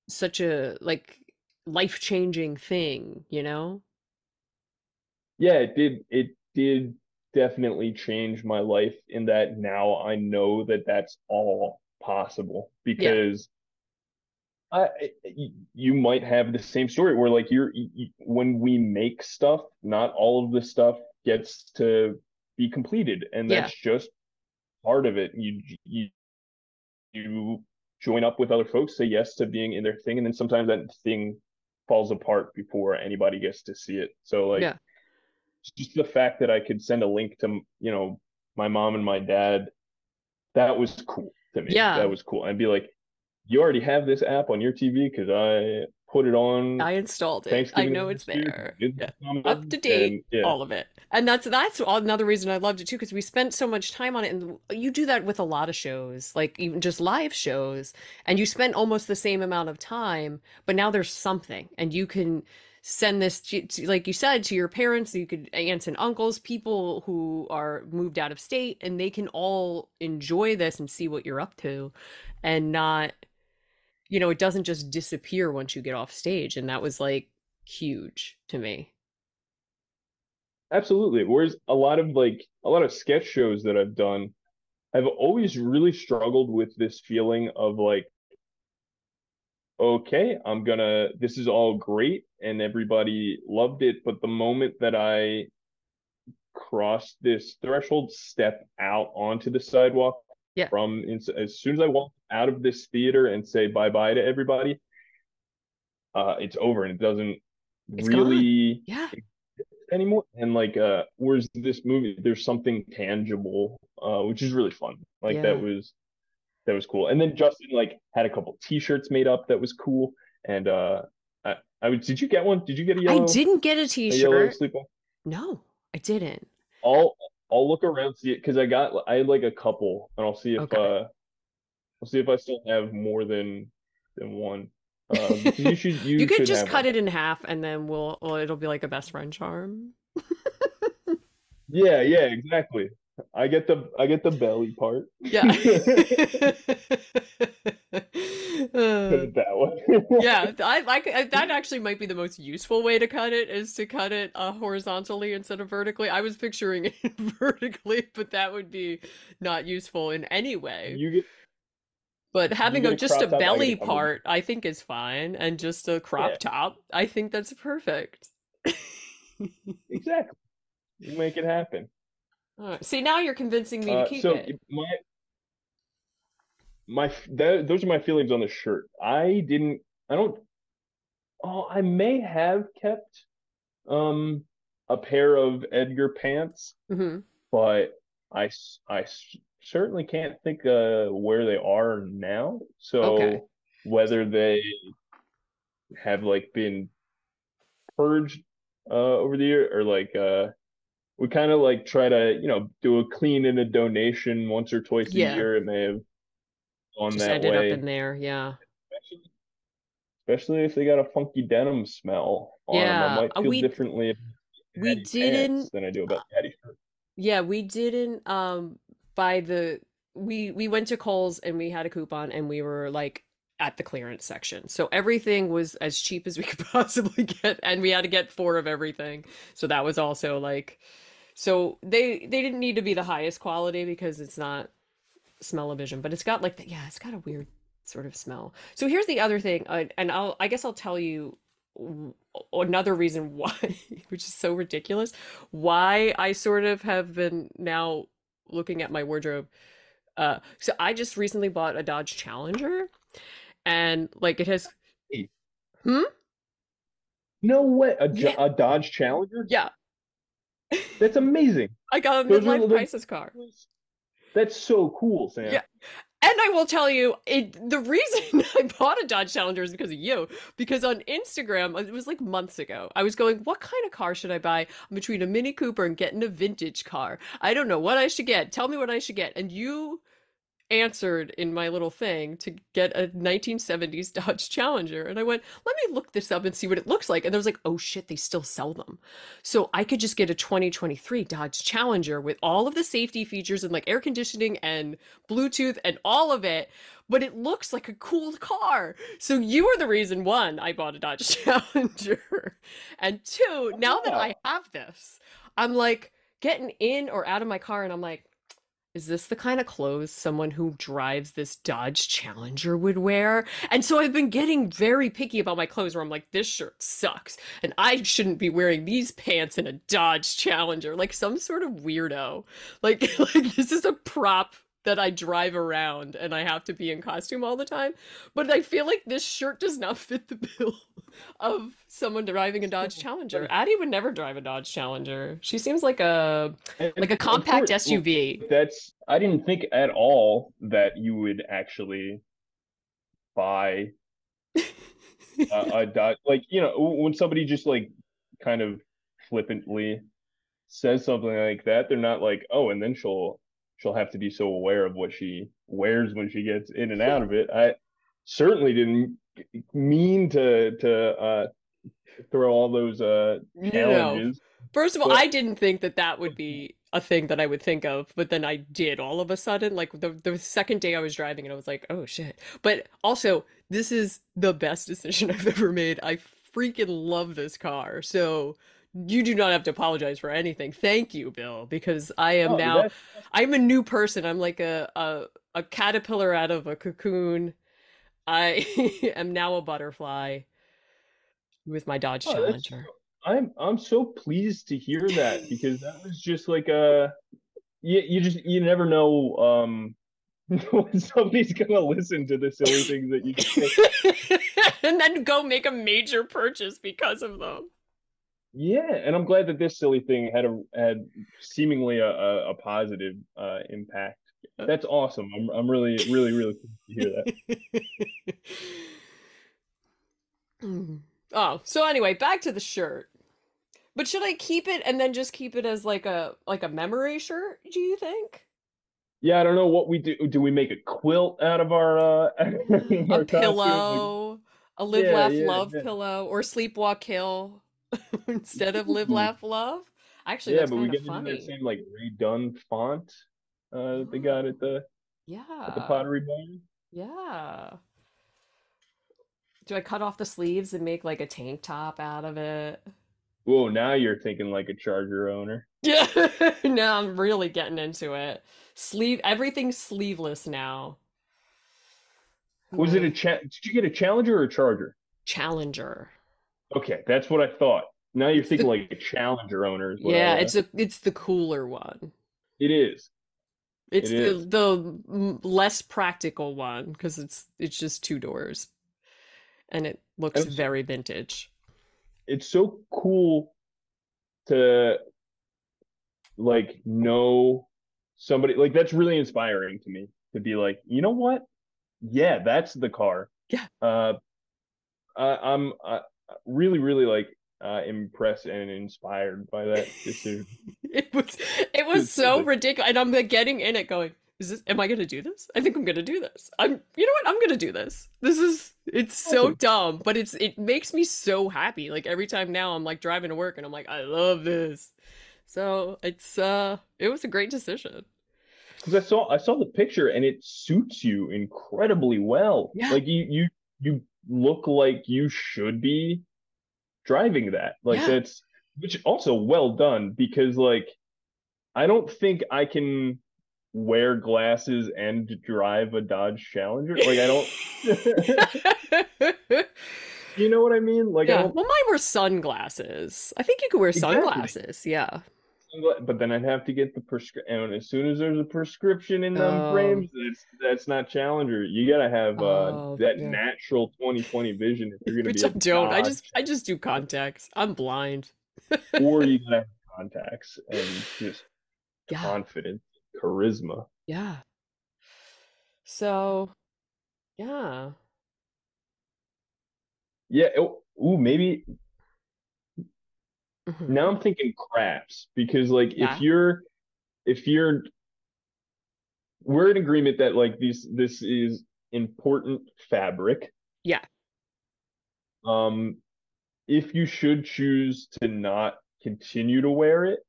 such a like life-changing thing, you know? Yeah, it did. It did definitely change my life in that now I know that that's all possible Yeah. because I y- you might have the same story where like you're y- y- when we make stuff, not all of the stuff gets to be completed, and Yeah. that's just part of it. You you you join up with other folks, say yes to being in their thing, and then sometimes that thing falls apart before anybody gets to see it. So like Yeah. just the fact that I could send a link to, you know, my mom and my dad, that was cool to me. Yeah. That was cool. And be like, you already have this app on your TV because I put it on. I installed it. I know it's there. Yeah. Up to date, and, yeah. all of it. And that's that's another reason I loved it too, because we spent so much time on it. And you do that with a lot of shows, like even just live shows, and you spend almost the same amount of time, but now there's something, and you can send this to, to- like you said to your parents you could aunts and uncles people who are moved out of state and they can all enjoy this and see what you're up to and not you know it doesn't just disappear once you get off stage and that was like huge to me Absolutely. Whereas a lot of like a lot of sketch shows that I've done, I've always really struggled with this feeling of like, okay, I'm gonna, this is all great and everybody loved it, but the moment that I crossed this threshold, step out onto the sidewalk Yeah. from as soon as I walk out of this theater and say bye bye to everybody, uh, it's over and it doesn't It's gone. really yeah anymore. And like, uh, whereas this movie, there's something tangible, uh, which is really fun. Like Yeah. that was that was cool. And then Justin like had a couple T-shirts made up that was cool. And uh, I, I did you get one? Did you get a yellow? i didn't get a a t-shirt sleep on? no i didn't I'll I'll look around see it because I got I had like a couple, and I'll see if Okay. uh, I'll see if I still have more than than one. Because you should you, you could just cut one. it in half and then we'll well it'll be like a best friend charm Yeah, yeah, exactly. I get the I get the belly part. yeah Uh, that way. yeah I like I, that actually might be the most useful way to cut it is to cut it uh, horizontally instead of vertically i was picturing it vertically but that would be not useful in any way You get but having a just a crop top, I get a belly part i think is fine and just a crop Yeah. top i think that's perfect exactly. You make it happen. Right. see now you're convincing me Uh, to keep so it my my that, those are my feelings on the shirt. I didn't. I don't. Oh, I may have kept um a pair of Edgar pants, hmm but I I certainly can't think uh where they are now. So Okay. whether they have like been purged uh over the year or like uh we kind of like try to you know do a clean and a donation once or twice Yeah. a year. It may have gone just that ended way, up in there yeah especially, especially if they got a funky denim smell on them. Yeah, I might uh, feel we- differently we didn't- than I do about Daddy shirt. Yeah, we didn't um buy the we we went to Kohl's and we had a coupon and we were like at the clearance section. So everything was as cheap as we could possibly get and we had to get four of everything. So that was also like so they they didn't need to be the highest quality because it's not smell-o-vision, but it's got like the, yeah, it's got a weird sort of smell. So here's the other thing, uh, and I'll I guess I'll tell you another reason why, which is so ridiculous, why I sort of have been now looking at my wardrobe. Uh, so I just recently bought a Dodge Challenger, and like it has, hmm? No way, a, Yeah. a Dodge Challenger? yeah, That's amazing. I got a midlife crisis car. That's so cool, Sam. Yeah. And I will tell you, it the reason I bought a Dodge Challenger is because of you. Because on Instagram, it was like months ago, I was going, "What kind of car should I buy? Between a Mini Cooper and getting a vintage car. I don't know what I should get. Tell me what I should get." And you answered in my little thing to get a 1970s Dodge Challenger, and I went, "Let me look this up and see what it looks like." And there was like, "Oh shit, they still sell them." So I could just get a 2023 Dodge Challenger with all of the safety features and like air conditioning and Bluetooth and all of it, but it looks like a cool car. So you are the reason one, I bought a Dodge Challenger. And two, now that I oh. have this, I'm like getting in or out of my car and I'm like, is this the kind of clothes someone who drives this Dodge Challenger would wear? And so I've been getting very picky about my clothes where I'm like, this shirt sucks. And I shouldn't be wearing these pants in a Dodge Challenger, like some sort of weirdo. Like, like this is a prop that I drive around and I have to be in costume all the time. But I feel like this shirt does not fit the bill of someone driving a Dodge Challenger. Addie would never drive a Dodge Challenger. She seems like a And like a compact course, SUV. That's I didn't think at all that you would actually buy uh, a dot like you know when somebody just like kind of flippantly says something like that they're not like oh and then she'll she'll have to be so aware of what she wears when she gets in and out of it i certainly didn't mean to to uh throw all those uh No. First of all, but I didn't think that that would be a thing that I would think of, but then I did all of a sudden. Like the the second day I was driving and I was like, "Oh shit." But also, this is the best decision I've ever made. I freaking love this car. So, you do not have to apologize for anything. Thank you, Bill, because I am oh now that's I'm a new person. I'm like a a a caterpillar out of a cocoon. I am now a butterfly with my Dodge oh Challenger. i'm i'm so pleased to hear that because that was just like a you, you just you never know um when somebody's gonna listen to the silly things that you say. and then go make a major purchase because of them. Yeah, and I'm glad that this silly thing had a had seemingly a, a, a positive uh, impact. That's awesome. I'm I'm really really really to hear that. Mm. Oh, so anyway, back to the shirt. But should I keep it and then just keep it as like a like a memory shirt, do you think? Yeah, I don't know what we do. Do we make a quilt out of our uh A our costumes? Pillow, a live, yeah, laugh, yeah, love yeah. pillow, or sleepwalk kill instead of live, laugh, love? Actually, Yeah, that's but we get into that same like redone font uh that they got at the yeah at the Pottery Barn. Yeah. Do I cut off the sleeves and make like a tank top out of it? Whoa, now you're thinking like a Charger owner. Yeah. Now I'm really getting into it. Sleeve, everything's sleeveless now. Was it a My cha- did you get a Challenger or a Charger? Challenger. Okay, that's what I thought. Now you're It's thinking the like a Challenger owner yeah, it's a it's the cooler one. it is. It It's the is. the less practical one because it's it's just two doors and it looks it's very vintage. it's so cool to like know somebody like that's really inspiring to me to be like, you know what? Yeah, that's the car. Yeah. Uh, I, I'm really, really like uh, impressed and inspired by that decision. It was it was so ridiculous, and I'm like getting in it, going, "Is this? Am I gonna do this? I think I'm gonna do this. I'm, you know what? I'm gonna do this. This is it's so Awesome. dumb, but it's it makes me so happy. Like every time now, I'm like driving to work, and I'm like, I love this. So it's uh, it was a great decision. Because I saw I saw the picture and it suits you incredibly well. Yeah, Like you you you look like you should be driving that. Like yeah. that's which also well done because like I don't think I can wear glasses and drive a Dodge Challenger. Like I don't you know what I mean? Like Yeah. Well, mine were sunglasses. I think you could wear exactly. sunglasses. Yeah. But then I'd have to get the prescription. And as soon as there's a prescription in them Oh, frames, that's that's not Challenger. You gotta have uh oh, that yeah. natural 2020 vision if you're gonna Which be I a don't. I just I just do contacts. I'm blind. or you gotta have contacts and just Yeah. confidence, charisma. Yeah. So, yeah. Yeah. Oh, ooh, maybe now hmm I'm thinking crafts because like if you're if you're we're in agreement that like these this is important fabric. Yeah. Um, if you should choose to not continue to wear it,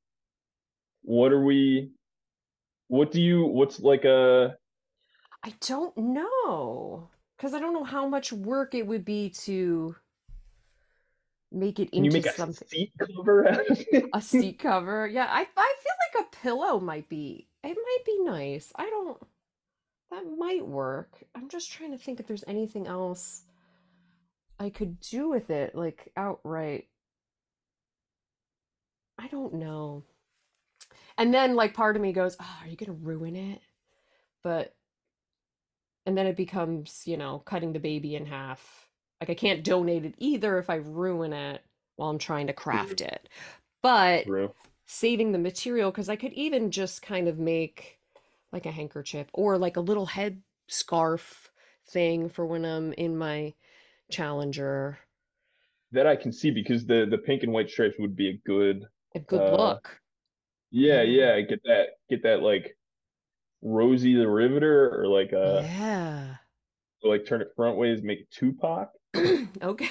what are we? What do you? What's like a? I don't know. Because I don't know how much work it would be to make it Can you into make a something. seat cover out of it? A seat cover. Yeah, I I feel like a pillow might be. It might be nice. I don't. That might work. I'm just trying to think if there's anything else I could do with it, like outright. I don't know. And then like part of me goes, "Oh, are you gonna ruin it?" But and then it becomes, you know, cutting the baby in half. Like I can't donate it either if I ruin it while I'm trying to craft it. But True. saving the material, because I could even just kind of make like a handkerchief or like a little head scarf thing for when I'm in my Challenger. That I can see because the the pink and white stripes would be a good A good uh look. yeah, Yeah. get that get that like Rosie the Riveter or like uh Yeah. like turn it front ways, make it Tupac. Okay.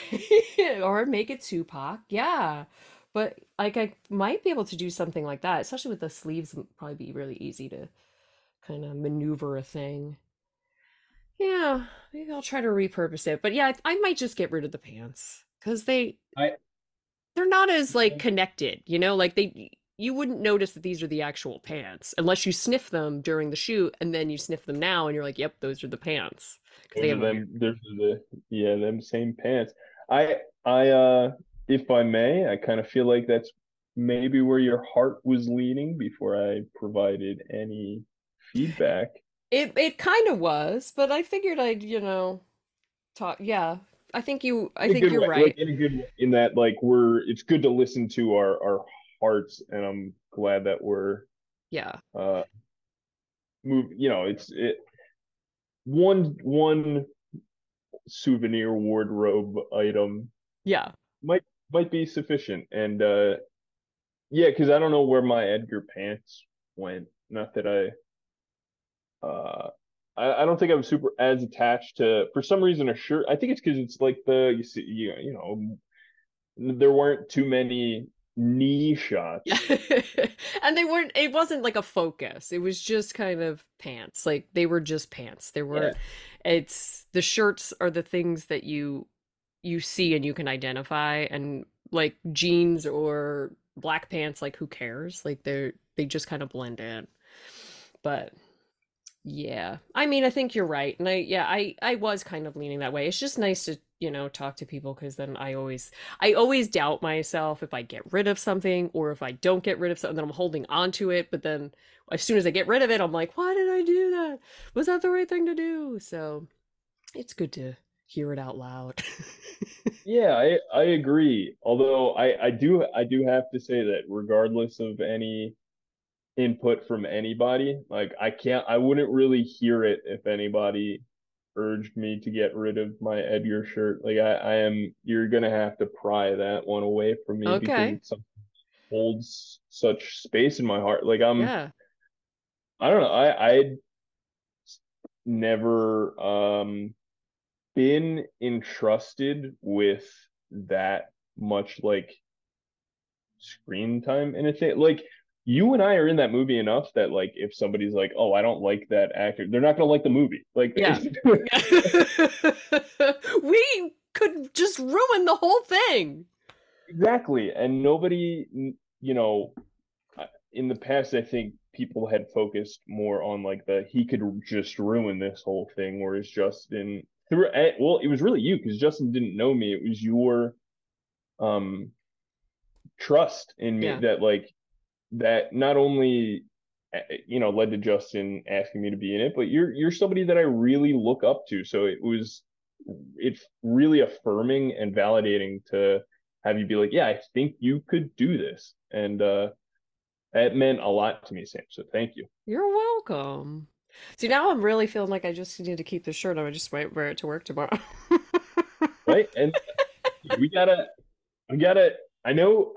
Or make it Tupac. Yeah. But like I might be able to do something like that, especially with the sleeves, probably be really easy to kind of maneuver a thing. Yeah, maybe I'll try to repurpose it. But yeah, I, might just get rid of the pants because they I they're not as like connected, you know? Like they you wouldn't notice that these are the actual pants unless you sniff them during the shoot and then you sniff them now and you're like, "Yep, those are the pants." Because they have them are the yeah, them same pants. I I uh if I may, I kind of feel like that's maybe where your heart was leaning before I provided any feedback. It it kind of was, but I figured I'd, you know, talk. Yeah, I think you. I In think you're way, like right. in a good in that like we're it's good to listen to our our hearts and I'm glad that we're Yeah, uh move you know, it's it one one souvenir wardrobe item yeah, might might be sufficient. And uh yeah, because I don't know where my Edgar pants went. Not that I uh I, I don't think I'm super as attached to for some reason a shirt. I think it's because it's like the you see you, you know there weren't too many knee yeah. shots. And they weren't. It wasn't like a focus. It was just kind of pants. Like they were just pants. They weren't. It's the shirts are the things that you you see and you can identify, and like jeans or black pants. Like who cares? Like they're they just kind of blend in. But Yeah. I mean, I think you're right. And I yeah, I I was kind of leaning that way. It's just nice to, you know, talk to people because then I always I always doubt myself if I get rid of something or if I don't get rid of something, then I'm holding on to it, but then as soon as I get rid of it, I'm like, why did I do that? Was that the right thing to do? So, it's good to hear it out loud. Yeah, I I agree. Although I I do I do have to say that regardless of any input from anybody, like I can't I wouldn't really hear it if anybody urged me to get rid of my Edgar shirt. Like I I am you're gonna have to pry that one away from me because Okay. something that holds such space in my heart. Like I'm Yeah. I don't know. I I never um been entrusted with that much like screen time in a thing. Like you and I are in that movie enough that like if somebody's like, "Oh, I don't like that actor," they're not gonna like the movie. Like Yeah. We could just ruin the whole thing. exactly, and nobody, you know, in the past, I think people had focused more on like the he could just ruin this whole thing, whereas Justin through well, it was really you because Justin didn't know me. It was your um trust in me Yeah. that like that not only eh, you know led to Justin asking me to be in it, but you're you're somebody that I really look up to. So it was it's really affirming and validating to have you be like, yeah, I think you could do this, and uh, that meant a lot to me, Sam. So thank you. You're welcome. See, now I'm really feeling like I just need to keep this shirt. on. I just might wear it to work tomorrow. Right, and we gotta we gotta. I know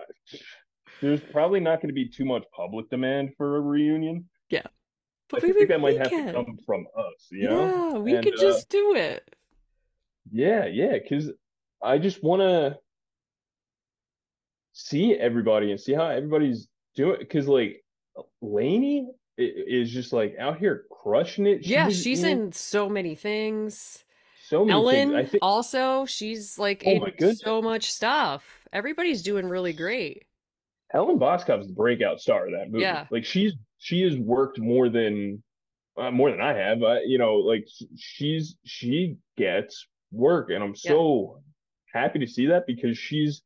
there's probably not going to be too much public demand for a reunion. Yeah. I But maybe think that might have to come from us, you know? Yeah, we And could uh, just do it. yeah, yeah, because I just want to see everybody and see how everybody's doing. Because like Lainey is just like out here crushing it. She Yeah, she's in in so many things. so many things. I Ellen think. also, she's like Oh in so much stuff. Everybody's doing really great. Ellen Boscov's the breakout star of that movie. Yeah. Like she's she has worked more than uh, more than I have. Uh, you know, like she's she gets work, and I'm Yeah. so happy to see that because she's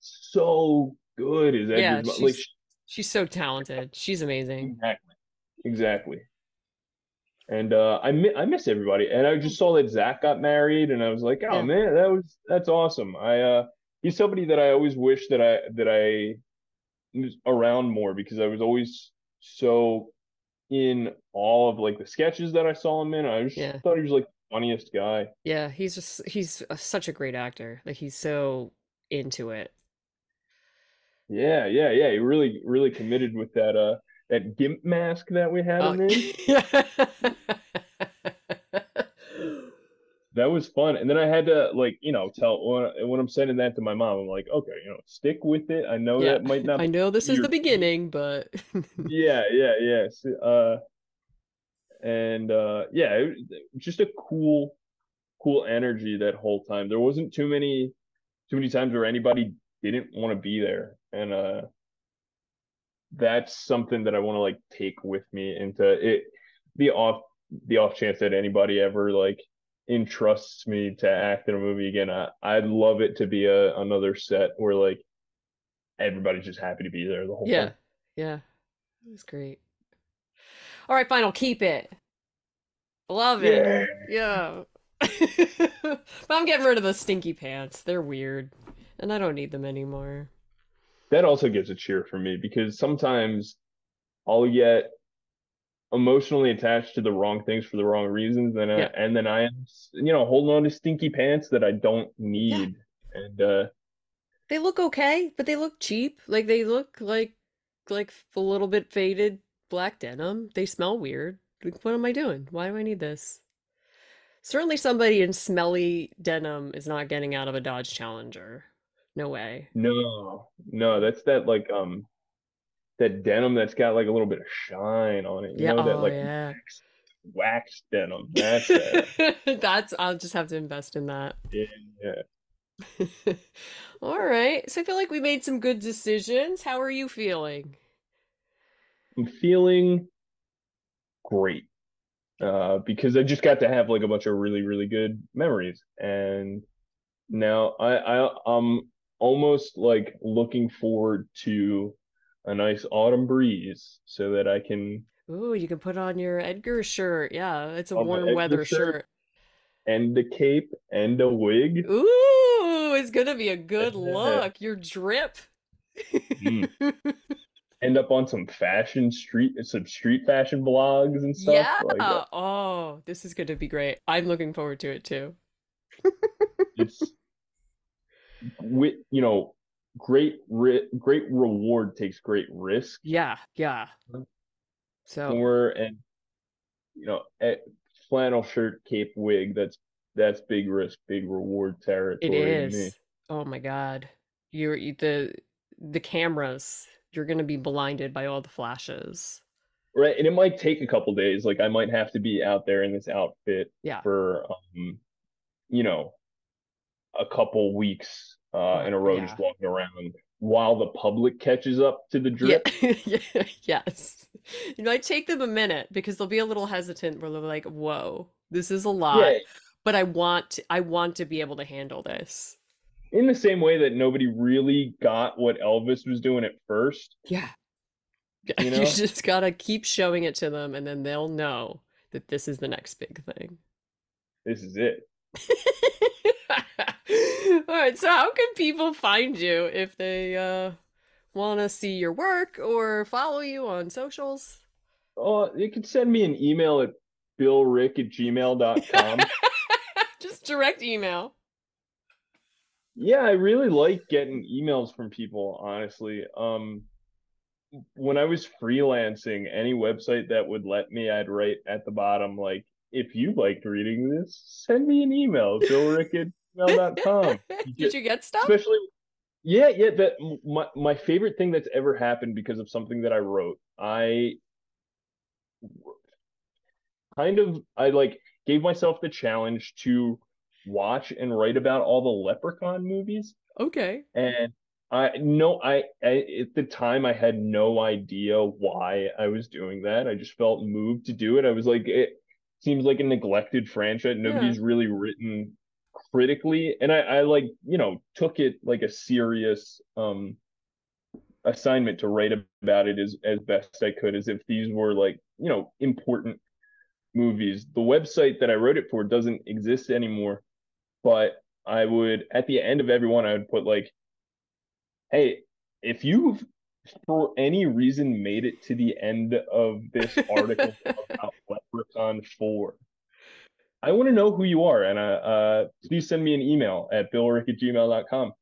so good as Yeah, mom. Like she's she's so talented. She's amazing. exactly, exactly. And uh, I mi- I miss everybody, and I just saw that Zach got married, and I was like, oh Yeah. man, that was that's awesome. I uh, he's somebody that I always wish that I that I around more because I was always so in all of like the sketches that I saw him in. I just Yeah. thought he was like funniest guy. Yeah, he's just he's such a great actor. Like he's so into it. Yeah, yeah, yeah. He really, really committed with that uh that gimp mask that we had Oh, him in. That was fun. And then I had to like, you know, tell when when I'm sending that to my mom, I'm like, okay, you know, stick with it. I know Yeah, that might not I know this be is the beginning, but Yeah, yeah, yeah. S- Uh and uh yeah, it, just a cool cool energy that whole time. There wasn't too many too many times where anybody didn't want to be there. And uh that's something that I want to like take with me into it the off the off chance that anybody ever like entrusts me to act in a movie again. I, I'd love it to be a another set where like everybody's just happy to be there the whole yeah, time. yeah, it was great. All right, final keep it. Love it. Yeah. Yeah. But I'm getting rid of the stinky pants. They're weird, and I don't need them anymore. That also gets a cheer for me because sometimes I'll get emotionally attached to the wrong things for the wrong reasons and I, Yeah. and then I am you know holding on to stinky pants that I don't Yeah. need and uh They look okay, but they look cheap. Like they look like like a little bit faded black denim. They smell weird. Like, what am I doing? Why do I need this? Certainly somebody in smelly denim is not getting out of a Dodge Challenger. No way. no no that's that like um that denim that's got like a little bit of shine on it you Yeah, know that oh like yeah. wax, wax denim that's uh, That's I'll just have to invest in that. yeah All right. So I feel like we made some good decisions. How are you feeling? I'm feeling great uh, because I just got to have like a bunch of really, really good memories. And now I, I I'm almost like looking forward to a nice autumn breeze so that I can Ooh, you can put on your Edgar shirt. Yeah, it's a warm weather shirt shirt. and a cape and a wig. Ooh, it's gonna be a good look. Your drip. Mm. End up on some fashion street, some street fashion blogs and stuff. Yeah. Like uh, Oh, this is gonna be great. I'm looking forward to it too. it's with you know great ri- great reward takes great risk Yeah, yeah. So for and you know flannel shirt cape wig that's that's big risk big reward it territory to me. Oh my God. You're you- the the cameras. You're gonna be blinded by all the flashes. right and it might take a couple days like I might have to be out there in this outfit Yeah. for um you know a couple weeks uh Oh, in a row yeah. just walking around while the public catches up to the drip yeah, yes. It might take them a minute because they'll be a little hesitant where they're like, "Whoa, this is a lot." yeah but I want I want to be able to handle this. in the same way that nobody really got what Elvis was doing at first Yeah. You You just gotta keep showing it to them and then they'll know that this is the next big thing. this is it All right, so how can people find you if they uh want to see your work or follow you on socials? Oh, you can send me an email at billreick at gmail.com. Just direct email. yeah, I really like getting emails from people, honestly. Um, when I was freelancing, any website that would let me, I'd write at the bottom, like, if you liked reading this, send me an email, billreick at gmail.com. Did you get stuff? Especially, yeah, yeah, that my, my favorite thing that's ever happened because of something that I wrote, I kind of I like gave myself the challenge to watch and write about all the Leprechaun movies, Okay. and I no I, I at the time I had no idea why I was doing that. I just felt moved to do it. I was like, it seems like a neglected franchise. Nobody's really written critically, and I, I like you know took it like a serious um assignment to write about it as as best I could, as if these were like you know important movies. The website that I wrote it for doesn't exist anymore, but I would at the end of every one I would put like, hey, if you've for any reason made it to the end of this article about Leprechaun 4, I want to know who you are, and uh, uh, please send me an email at billreick at gmail.com.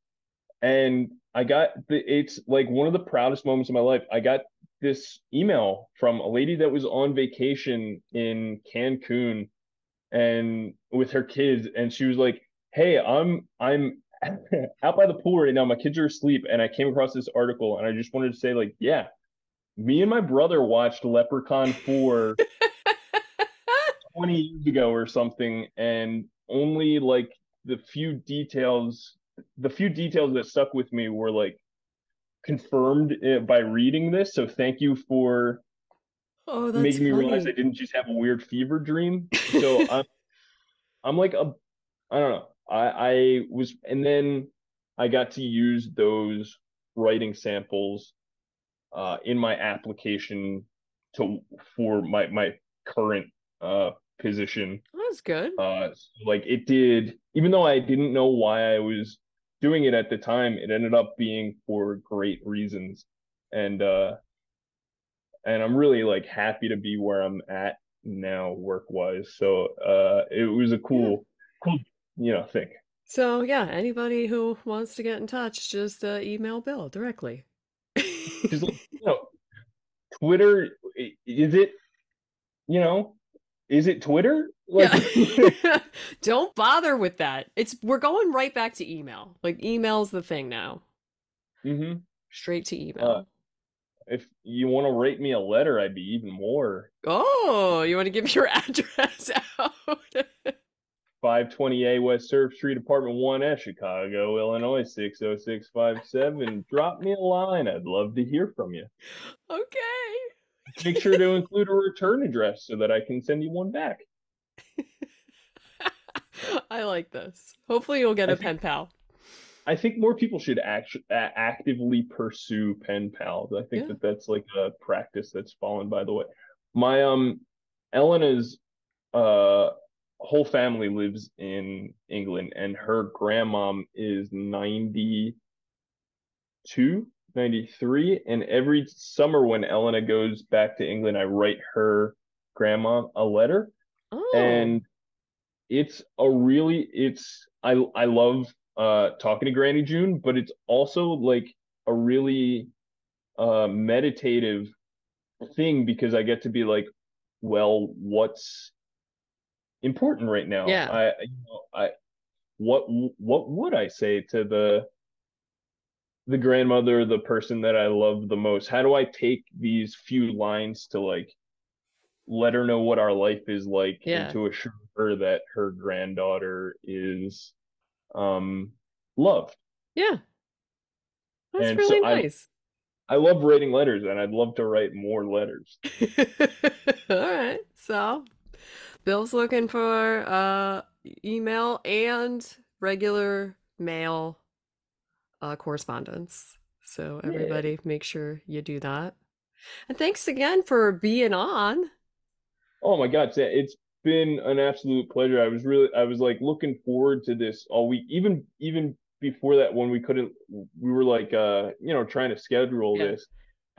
And I got the it's like one of the proudest moments of my life. I got this email from a lady that was on vacation in Cancun and with her kids, and she was like, "Hey, I'm I'm out by the pool right now. My kids are asleep, and I came across this article, and I just wanted to say, like, yeah, me and my brother watched Leprechaun 4 20 years ago or something, and only like the few details, the few details that stuck with me were like confirmed eh, by reading this. So thank you for Oh, that's making me realize I didn't just have a weird fever dream. So I'm I'm like a I don't know. I I was and then I got to use those writing samples uh in my application to for my my current uh position. That's good. Uh so, like it did even though I didn't know why I was doing it at the time, it ended up being for great reasons. And uh and I'm really like happy to be where I'm at now work wise. So uh it was a Yeah. cool cool you know thing. So, yeah, anybody who wants to get in touch, just uh, email Bill directly. Because you know Twitter is it you know is it Twitter? Like Yeah. Don't bother with that. It's we're going right back to email. Like email's the thing now. Mhm. Straight to uh email. if you want to write me a letter, I'd be even more. Oh, you want to give your address out? 520A West Surf Street, Apartment 1S, Chicago, Illinois 60657. Drop me a line. I'd love to hear from you. okay. Make sure to include a return address so that I can send you one back. I like this. Hopefully you'll get I a think pen pal. I think more people should act, actively pursue pen pals. I think Yeah. that that's like a practice that's fallen by the way. My um Elena's uh whole family lives in England and her grandmom is 92, 93 and every summer when Elena goes back to England I write her grandma a letter Oh, and it's a really it's I I love uh talking to Granny June, but it's also like a really uh meditative thing because I get to be like, well, what's important right now? yeah. I you know, I what what would I say to the the grandmother, the person that I love the most? How do I take these few lines to like let her know what our life is like and to assure her that her granddaughter is um loved. Yeah. That's And really so I nice. I love writing letters and I'd love to write more letters. All right. So, Bill's looking for uh email and regular mail uh correspondence. So Yeah. everybody make sure you do that. And thanks again for being on. Oh my God, it's been an absolute pleasure. I was really I was like looking forward to this all week. Even even before that when we couldn't we were like uh you know trying to schedule Yeah. this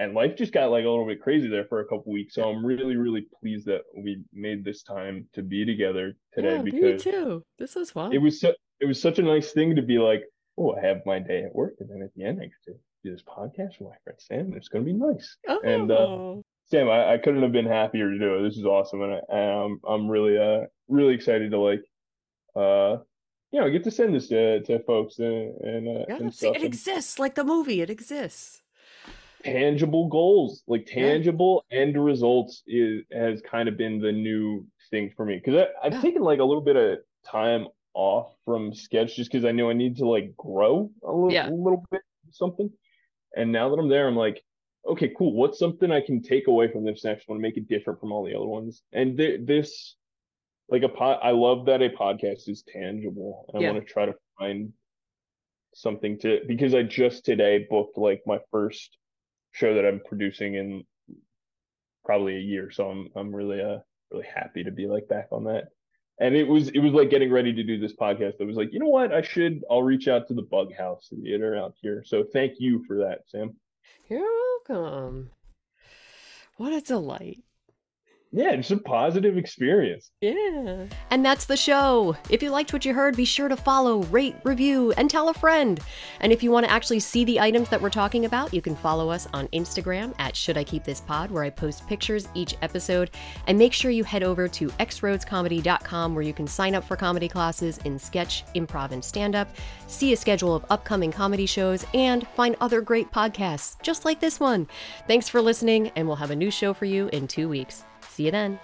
and life just got like a little bit crazy there for a couple weeks. So I'm really really pleased that we made this time to be together today Yeah, me too. This was fun. it was so it was such a nice thing to be like, oh, I have my day at work, and then at the end I get to do this podcast with my friend Sam, and it's gonna be nice. Oh. And uh, Oh, Sam, I, I couldn't have been happier to do it. This is awesome, and I, I'm I'm really uh really excited to like uh you know get to send this to to folks and and, uh, yeah. and See, it exists like the movie. It exists. tangible goals like Yeah. tangible end results is has kind of been the new thing for me because I've Yeah. taken like a little bit of time off from sketch just because I knew I need to like grow a little, Yeah. a little bit something. And now that I'm there, I'm like, okay, cool. What's something I can take away from this next one, make it different from all the other ones? And th- this, like a pod, I love that a podcast is tangible. And I want to try to find something to because I just today booked like my first show that I'm producing in probably a year. So I'm I'm really uh really happy to be like back on that. And it was it was like getting ready to do this podcast. I was like, you know what? I should I'll reach out to the Bug House Theater out here. So thank you for that, Sam. You're welcome. What a delight. Yeah, it's a positive experience. Yeah. And that's the show. If you liked what you heard, be sure to follow, rate, review, and tell a friend. And if you want to actually see the items that we're talking about, you can follow us on Instagram at Should I Keep This Pod, where I post pictures each episode. And make sure you head over to xroadscomedy.com, where you can sign up for comedy classes in sketch, improv, and stand up, see a schedule of upcoming comedy shows, and find other great podcasts, just like this one. Thanks for listening, and we'll have a new show for you in two weeks. See you then.